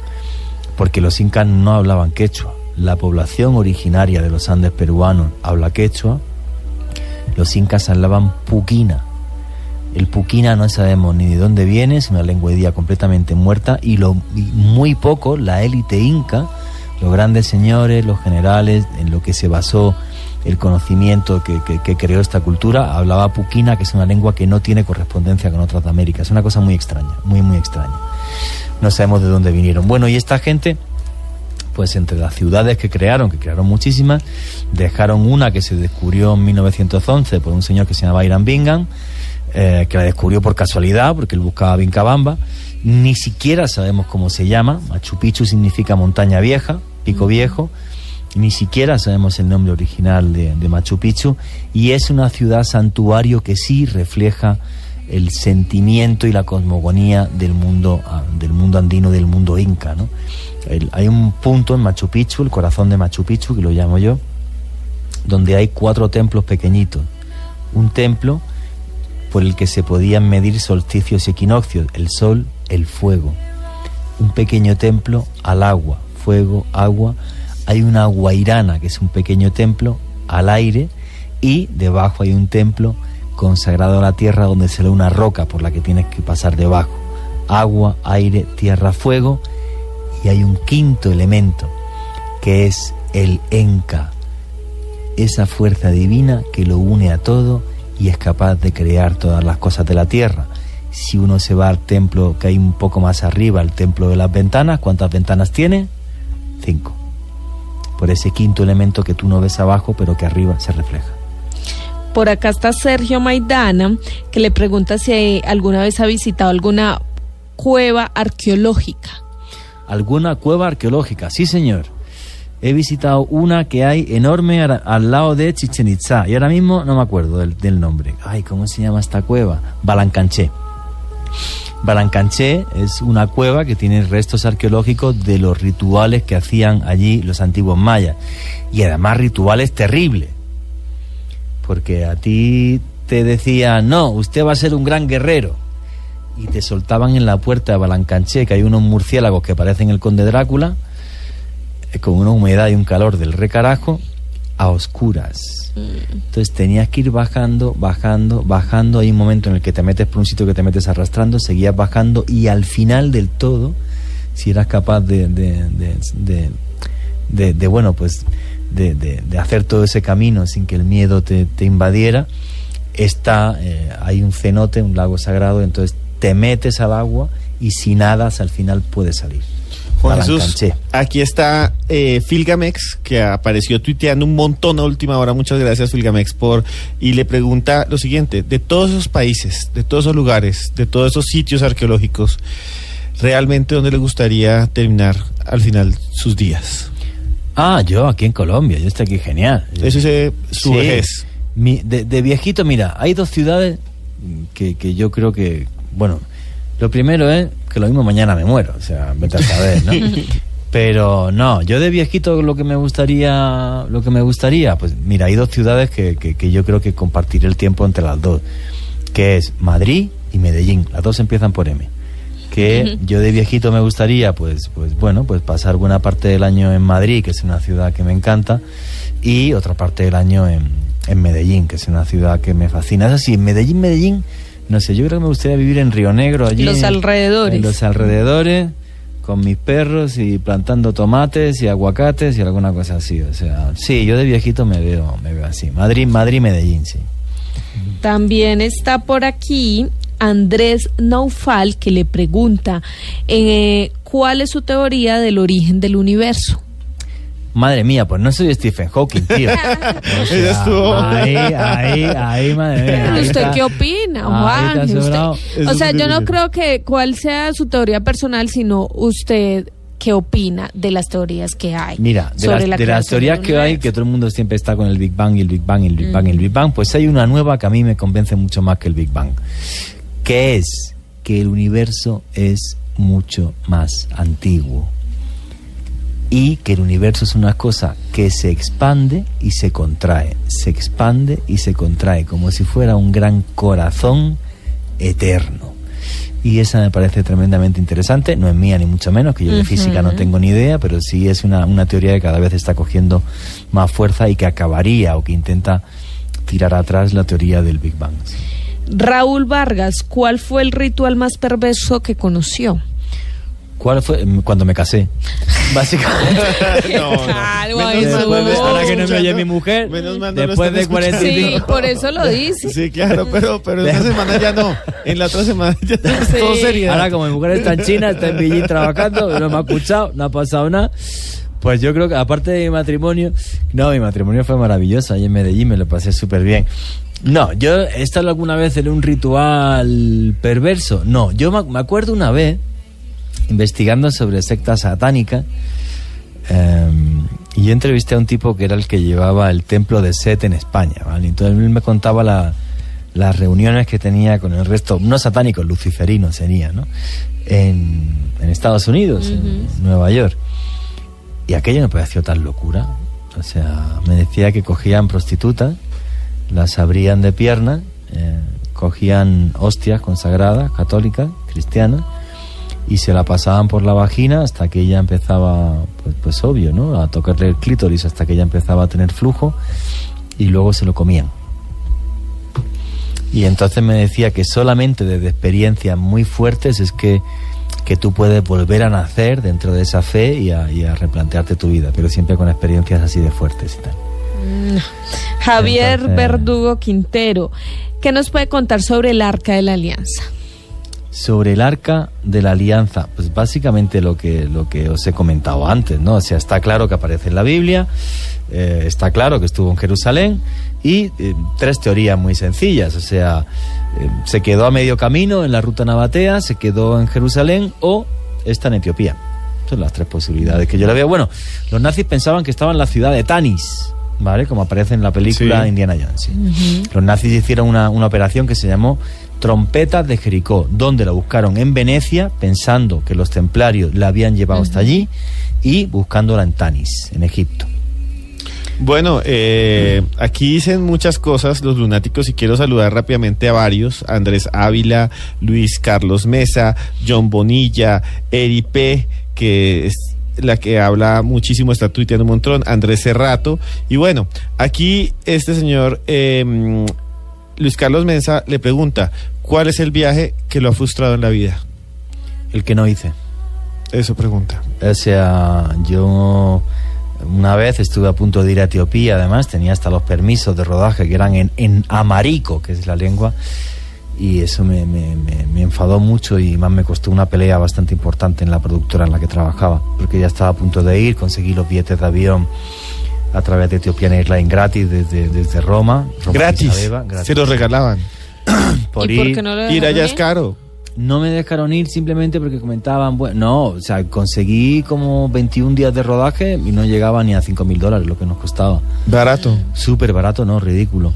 porque los incas no hablaban quechua. La población originaria de los Andes peruanos habla quechua, los incas hablaban puquina. El puquina no sabemos ni de dónde viene, es una lengua hoy día completamente muerta y, lo, y muy poco la élite inca, los grandes señores, los generales, en lo que se basó el conocimiento que, que- creó esta cultura, hablaba puquina, que es una lengua que no tiene correspondencia con otras de América. Es una cosa muy extraña, muy, muy extraña. No sabemos de dónde vinieron. Bueno, y esta gente pues entre las ciudades que crearon, que crearon muchísimas, dejaron una que se descubrió en 1911 por un señor que se llamaba Irán Bingham, eh, que la descubrió por casualidad, porque él buscaba Vincabamba. Ni siquiera sabemos cómo se llama. Machu Picchu significa montaña vieja, pico viejo. Ni siquiera sabemos el nombre original de, Machu Picchu. Y es una ciudad santuario que sí refleja el sentimiento y la cosmogonía del mundo, ah, del mundo andino, del mundo inca. ¿no? Hay un punto en Machu Picchu, el corazón de Machu Picchu, que lo llamo yo, donde hay cuatro templos pequeñitos. Un templo por el que se podían medir solsticios y equinoccios, el sol, el fuego. Un pequeño templo al agua, fuego, agua. Hay una guairana, que es un pequeño templo al aire, y debajo hay un templo consagrado a la tierra donde se ve una roca por la que tienes que pasar debajo. Agua, aire, tierra, fuego. Y hay un quinto elemento, que es el Enca, esa fuerza divina que lo une a todo y es capaz de crear todas las cosas de la tierra. Si uno se va al templo que hay un poco más arriba, el templo de las ventanas, ¿cuántas ventanas tiene? Cinco. Por ese quinto elemento que tú no ves abajo, pero que arriba se refleja. Por acá está Sergio Maidana, que le pregunta si alguna vez ha visitado alguna cueva arqueológica. ¿Alguna cueva arqueológica? Sí, señor. He visitado una que hay enorme al lado de Chichen Itza y ahora mismo no me acuerdo del, del nombre. Ay, ¿cómo se llama esta cueva? Balancanché. Balancanché es una cueva que tiene restos arqueológicos de los rituales que hacían allí los antiguos mayas. Y además rituales terribles. Porque a ti te decían, no, usted va a ser un gran guerrero. Y te soltaban en la puerta de Balancanché, que hay unos murciélagos que parecen el conde Drácula. eh, con una humedad y un calor del recarajo a oscuras. Entonces tenías que ir bajando, bajando, bajando. Hay un momento en el que te metes por un sitio que te metes arrastrando, seguías bajando y al final del todo, si eras capaz de, de, de, de- de- de, bueno, pues de, de- de hacer todo ese camino sin que el miedo te, te invadiera, está, eh, hay un cenote, un lago sagrado, entonces te metes al agua y si nadas al final puedes salir. Juan Jesús, aquí está eh, Filgamex, que apareció tuiteando un montón a última hora. Muchas gracias, Filgamex, por. Y le pregunta lo siguiente: de todos esos países, de todos esos lugares, de todos esos sitios arqueológicos, ¿realmente dónde le gustaría terminar al final sus días? Ah, yo aquí en Colombia, yo estoy aquí genial. Eso es eh, su Sí. vejez. Mi- de, de viejito, mira, hay dos ciudades que, que yo creo que, bueno, lo primero es que lo mismo mañana me muero, o sea, vete a saber, ¿no? [laughs] Pero no, yo de viejito lo que me gustaría, lo que me gustaría, pues mira, hay dos ciudades que, que, que yo creo que compartiré el tiempo entre las dos, que es Madrid y Medellín, las dos empiezan por M. Que yo de viejito me gustaría, pues, pues bueno, pues pasar buena parte del año en Madrid, que es una ciudad que me encanta, y otra parte del año en, en Medellín, que es una ciudad que me fascina. Es así, en Medellín, Medellín, no sé, yo creo que me gustaría vivir en Río Negro, allí. Los en- alrededores. En los alrededores, con mis perros y plantando tomates y aguacates y alguna cosa así. O sea, sí, yo de viejito me veo, me veo así. Madrid, Madrid, Medellín, sí. También está por aquí Andrés Naufal que le pregunta eh, cuál es su teoría del origen del universo. Madre mía, pues no soy Stephen Hawking, tío. [laughs] O sea, estuvo- Ahí, ahí, ahí, madre mía. ahí ¿Usted está. qué opina, Juan? Usted- o sea, yo no creo que cuál sea su teoría personal, sino usted qué opina de las teorías que hay. Mira, de sobre las, la de las teorías del que hay, que todo el mundo siempre está con el Big Bang y el Big Bang y el Big Bang y el Big Bang, pues hay una nueva que a mí me convence mucho más que el Big Bang, que es que el universo es mucho más antiguo y que el universo es una cosa que se expande y se contrae, se expande y se contrae, como si fuera un gran corazón eterno. Y esa me parece tremendamente interesante, no es mía ni mucho menos, que yo de física no tengo ni idea, pero sí es una, una teoría que cada vez está cogiendo más fuerza y que acabaría o que intenta tirar atrás la teoría del Big Bang. Raúl Vargas, ¿cuál fue el ritual más perverso que conoció? ¿Cuál fue? Mm, Cuando me casé. [laughs] Básicamente. [laughs] no, no. Claro, Menos mal no. no ahora que no me oye mi mujer, Menos mal no después de escuchando. 45 Sí, por eso lo dice. Sí, claro, pero, pero esta semana ya no. En la otra semana ya es [laughs] todo serio. Ahora como mi mujer está en China, está en Beijing trabajando, no me ha escuchado, no ha pasado nada. Pues yo creo que aparte de mi matrimonio, no, mi matrimonio fue maravilloso, ahí en Medellín me lo pasé súper bien. No, yo he estado alguna vez en un ritual perverso. No, yo me acuerdo una vez, investigando sobre sectas satánicas, eh, y yo entrevisté a un tipo que era el que llevaba el templo de Set en España, ¿vale? Entonces él me contaba la- las reuniones que tenía con el resto, no satánicos, luciferinos sería, ¿no? En, en Estados Unidos, en Nueva York. Y aquello me pareció tan locura. O sea, me decía que cogían prostitutas, las abrían de piernas, eh, cogían hostias consagradas, católicas, cristianas, y se la pasaban por la vagina hasta que ella empezaba, pues, pues obvio, ¿no? A tocarle el clítoris hasta que ella empezaba a tener flujo y luego se lo comían. Y entonces me decía que solamente desde experiencias muy fuertes es que, que tú puedes volver a nacer dentro de esa fe y a, y a replantearte tu vida, pero siempre con experiencias así de fuertes y tal. Mm. Javier Entonces- Verdugo Quintero, ¿qué nos puede contar sobre el Arca de la Alianza? Sobre el arca de la alianza, pues básicamente lo que, lo que os he comentado antes, ¿no? O sea, está claro que aparece en la Biblia, eh, está claro que estuvo en Jerusalén y eh, tres teorías muy sencillas, o sea, eh, se quedó a medio camino en la ruta nabatea, se quedó en Jerusalén o está en Etiopía. Son las tres posibilidades que yo le veo. Bueno, los nazis pensaban que estaba en la ciudad de Tanis, ¿vale? Como aparece en la película Sí. Indiana Jones. sí. Los nazis hicieron una, una operación que se llamó Trompetas de Jericó, donde la buscaron en Venecia, pensando que los templarios la habían llevado hasta allí, y buscándola en Tanis, en Egipto. Bueno, eh, aquí dicen muchas cosas los lunáticos y quiero saludar rápidamente a varios. Andrés Ávila, Luis Carlos Mesa, John Bonilla, Eri P, que es- la que habla muchísimo, está tuiteando un montón, Andrés Cerrato. Y bueno, aquí este señor eh, Luis Carlos Mensa le pregunta, ¿cuál es el viaje que lo ha frustrado en la vida? El que no hice. Eso pregunta. O sea, yo una vez estuve a punto de ir a Etiopía, además tenía hasta los permisos de rodaje que eran en, en amarico, que es la lengua, y eso me, me, me, me, enfadó mucho y más me costó una pelea bastante importante en la productora en la que trabajaba, porque ya estaba a punto de ir, conseguí los billetes de avión a través de Ethiopian Airlines gratis desde, desde Roma. Roma gratis. gratis. Se los regalaban. [clears throat] por ¿Y ir, por qué no lo ir allá es caro. no me dejaron ir simplemente porque comentaban, bueno, no, o sea, conseguí como 21 días de rodaje y no llegaba ni a 5 mil dólares lo que nos costaba. Barato. Súper barato, no, ridículo.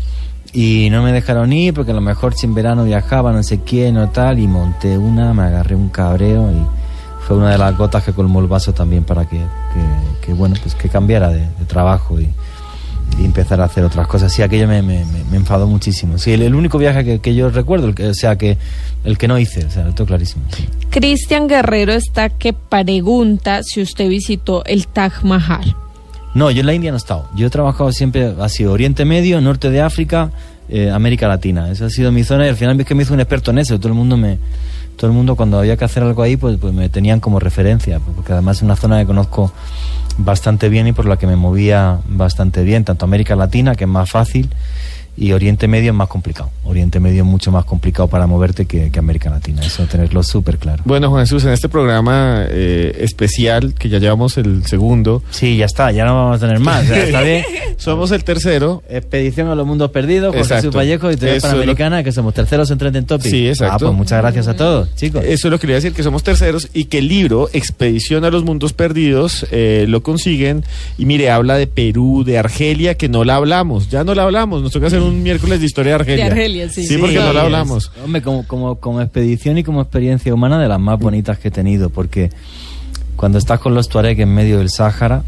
Y no me dejaron ir porque a lo mejor si en verano viajaba, no sé quién o tal, y monté una, me agarré un cabreo y fue una de las gotas que colmó el vaso también para que, que, que, bueno, pues que cambiara de, de trabajo y, y empezar a hacer otras cosas. Sí, aquello me, me, me- enfadó muchísimo. Sí, el, el único viaje que, que yo recuerdo, el que, o sea, que el que no hice, o sea, lo tengo clarísimo. sí. Cristian Guerrero está que pregunta si usted visitó el Taj Mahal. No, yo en la India no he estado. Yo he trabajado siempre, ha sido Oriente Medio, Norte de África, eh, América Latina. Esa ha sido mi zona y al final es que me hizo un experto en eso. Todo el mundo me, todo el mundo cuando había que hacer algo ahí, pues, pues me tenían como referencia, porque además es una zona que conozco bastante bien y por la que me movía bastante bien, tanto América Latina, que es más fácil, y Oriente Medio es más complicado. Oriente Medio es mucho más complicado para moverte que, que América Latina. Eso tenerlo súper claro. Bueno, Juan Jesús, en este programa eh, especial, que ya llevamos el segundo, Sí, ya está, ya no vamos a tener más. o sea, está bien. [laughs] somos el tercero. Expedición a los mundos perdidos, José Exacto. Jesús Vallejo y TV Eso es lo- Panamericana, que somos terceros en Trending Topic. Sí, exacto. Ah, pues muchas gracias a todos, chicos. Eso es lo que quería decir, que somos terceros y que el libro Expedición a los Mundos Perdidos eh, lo consiguen. Y mire, habla de Perú, de Argelia, que no la hablamos. Ya no la hablamos. Nos toca hacer un miércoles de historia de Argelia. De Argelia, sí. Sí, porque no la es- hablamos. Hombre, como, como, como expedición y como experiencia humana de las más bonitas que he tenido, porque cuando estás con los Tuareg en medio del Sáhara,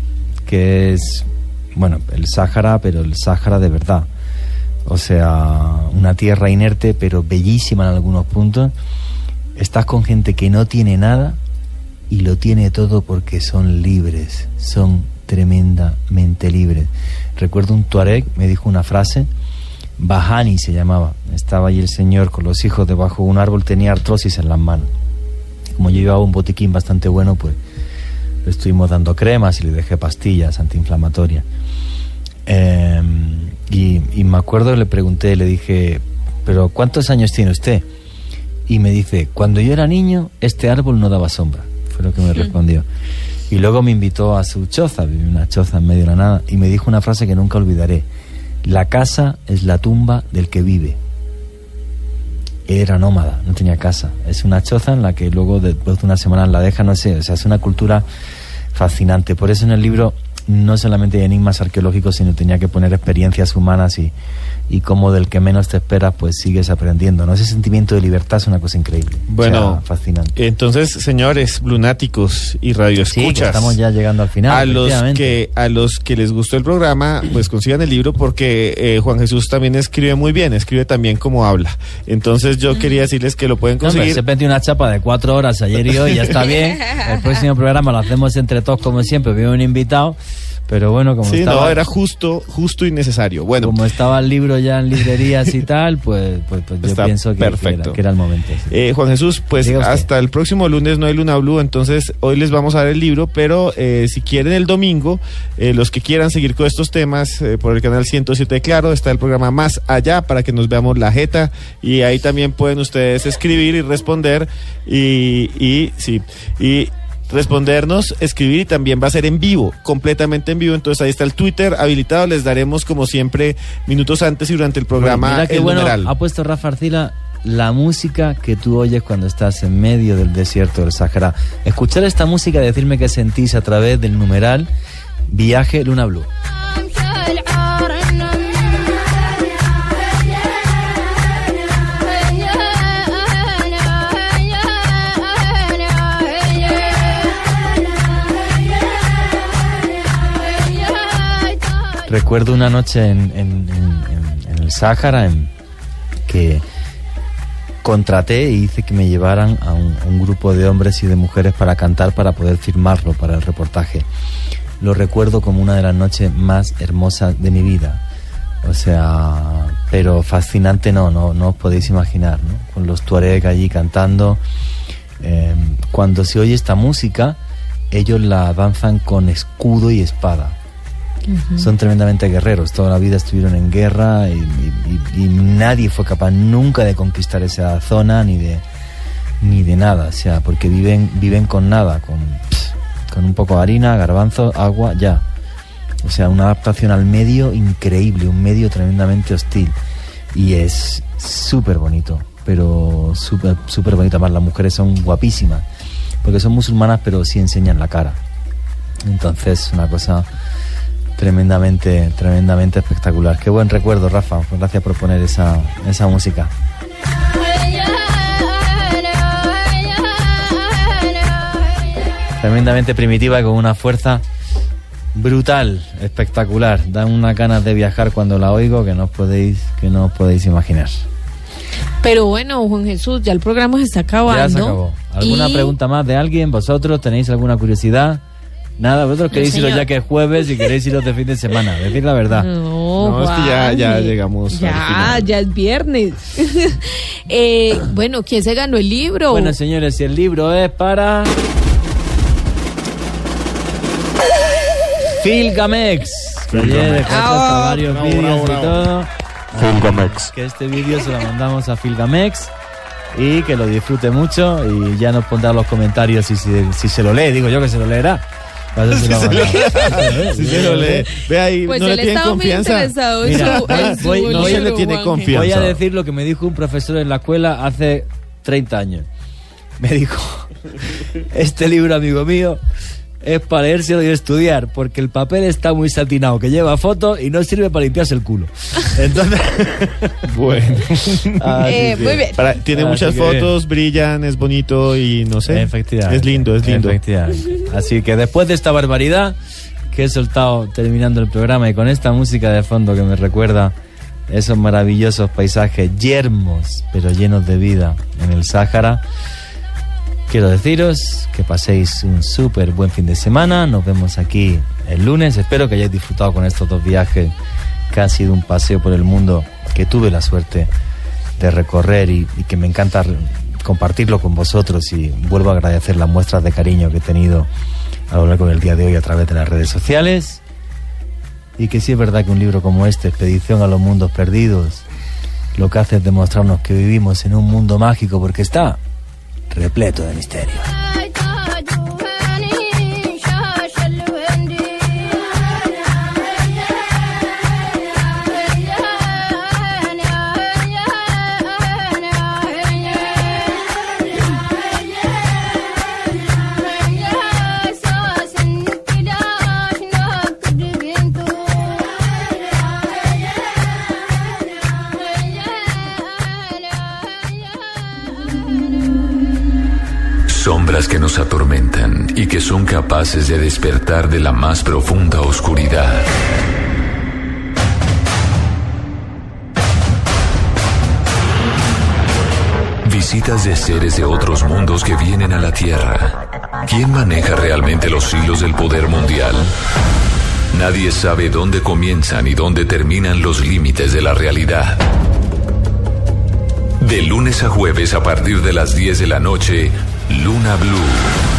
que es, bueno, el Sáhara, pero el Sáhara de verdad. O sea, una tierra inerte, pero bellísima en algunos puntos. Estás con gente que no tiene nada y lo tiene todo porque son libres, son tremendamente libres. Recuerdo un Tuareg, me dijo una frase, Bahani se llamaba, estaba allí el señor con los hijos debajo de un árbol, tenía artrosis en las manos. Como yo llevaba un botiquín bastante bueno, pues le estuvimos dando cremas y le dejé pastillas antiinflamatorias. Eh, y, y me acuerdo, le pregunté, le dije, pero ¿cuántos años tiene usted? Y me dice, cuando yo era niño, este árbol no daba sombra. Fue lo que me respondió. Y luego me invitó a su choza, una choza en medio de la nada, y me dijo una frase que nunca olvidaré. La casa es la tumba del que vive. Era nómada, no tenía casa. Es una choza en la que luego después de unas semanas la deja, no sé, o sea, es una cultura fascinante. Por eso en el libro no solamente hay enigmas arqueológicos, sino tenía que poner experiencias humanas y, y cómo del que menos te esperas, pues sigues aprendiendo. ¿no? Ese sentimiento de libertad es una cosa increíble. Bueno, O sea, fascinante. Entonces, señores, lunáticos y Sí, radioescuchas. que estamos ya llegando al final. a los que a los que les gustó el programa, pues consigan el libro porque eh, Juan Jesús también escribe muy bien, escribe también como habla. Entonces yo quería decirles que lo pueden No, conseguir. se mete una chapa de cuatro horas ayer y hoy, ya está bien. El próximo programa lo hacemos entre todos como siempre, viene un invitado. Pero bueno, como sí, estaba, no, era justo, justo y necesario. Bueno, como estaba el libro ya en librerías y tal, pues, pues, pues yo pienso que, que era, que era el momento. sí. Eh, Juan Jesús, pues hasta el próximo lunes no hay Luna Blue, entonces hoy les vamos a dar el libro, pero eh, si quieren el domingo, eh, los que quieran seguir con estos temas por el canal 107 de Claro, está el programa Más Allá para que nos veamos la jeta y ahí también pueden ustedes escribir y responder y, y sí, y respondernos, escribir y también va a ser en vivo, completamente en vivo, entonces ahí está el Twitter habilitado, les daremos como siempre minutos antes y durante el programa Mira qué el bueno numeral. ha puesto Rafa Arcila la música que tú oyes cuando estás en medio del desierto del Sahara. Escuchar esta música y decirme qué sentís a través del numeral Viaje Luna Blue. Recuerdo una noche en, en- en- en- el Sáhara que contraté y hice que me llevaran a un, grupo de hombres y de mujeres para cantar, para poder firmarlo para el reportaje. Lo recuerdo como una de las noches más hermosas de mi vida. O sea, pero fascinante no, no, no os podéis imaginar, ¿no? Con los Tuareg allí cantando. Eh, cuando se oye esta música, ellos la danzan con escudo y espada. Son tremendamente guerreros, toda la vida estuvieron en guerra y, nadie fue capaz nunca de conquistar esa zona ni de ni de nada, o sea, porque viven viven con nada, con, con un poco de harina, garbanzo, agua, ya. O sea, una adaptación al medio increíble, un medio tremendamente hostil. Y es súper bonito, pero súper súper bonito. Además, las mujeres son guapísimas, porque son musulmanas, pero sí enseñan la cara. Entonces, una cosa tremendamente, tremendamente espectacular. Qué buen recuerdo, Rafa. Gracias por poner esa, esa música. Tremendamente primitiva y con una fuerza brutal, espectacular. Da unas ganas de viajar cuando la oigo que no os podéis, que no os podéis imaginar. Pero bueno, Juan Jesús, ya el programa se está acabando. Ya se acabó. ¿Alguna Y- pregunta más de alguien? ¿Vosotros tenéis alguna curiosidad? Nada, vosotros queréis iros ya que es jueves y queréis iros de fin de semana. Decid la verdad. No, No, es que ya- ya llegamos Ya, ya es viernes. [laughs] Eh, bueno, ¿quién se ganó el libro? Bueno, señores, si el libro es para. Filgamex. Que ayer dejó hasta Ah, varios bravo, vídeos bravo, y todo. Filgamex. Que este vídeo se lo mandamos a Filgamex y que lo disfrute mucho y ya nos pondrá los comentarios si, si, si se lo lee. Digo yo que se lo leerá. Para [laughs] eso se lo mandamos. [laughs] Si se lo lee. Ve ahí, Pues no él le tienen confianza. interesado en Mira, su, en su voy- no se le tiene Juanji. confianza. Voy a decir lo que me dijo un profesor en la escuela hace 30 años. Me dijo, [laughs] este libro, amigo mío, es para leérselo y estudiar, porque el papel está muy satinado, que lleva fotos y no sirve para limpiarse el culo. [laughs] Entonces, Bueno. [laughs] así Eh, muy bien. Para- tiene Así muchas que- fotos, brillan, es bonito y no sé. Efectivamente. Es lindo, es lindo. Efectivamente. Así que [laughs] después de esta barbaridad que he soltado terminando el programa y con esta música de fondo que me recuerda esos maravillosos paisajes yermos pero llenos de vida en el Sáhara, quiero deciros que paséis un súper buen fin de semana. Nos vemos aquí el lunes. Espero que hayáis disfrutado con estos dos viajes que ha sido un paseo por el mundo que tuve la suerte de recorrer y, que me encanta compartirlo con vosotros y vuelvo a agradecer las muestras de cariño que he tenido a lo largo del día de hoy a través de las redes sociales y que sí es verdad que un libro como este, Expedición a los Mundos Perdidos, lo que hace es demostrarnos que vivimos en un mundo mágico porque está repleto de misterio. Sombras que nos atormentan y que son capaces de despertar de la más profunda oscuridad. Visitas de seres de otros mundos que vienen a la Tierra. ¿Quién maneja realmente los hilos del poder mundial? Nadie sabe dónde comienzan y dónde terminan los límites de la realidad. De lunes a jueves a partir de las 10 de la noche, Luna Blue.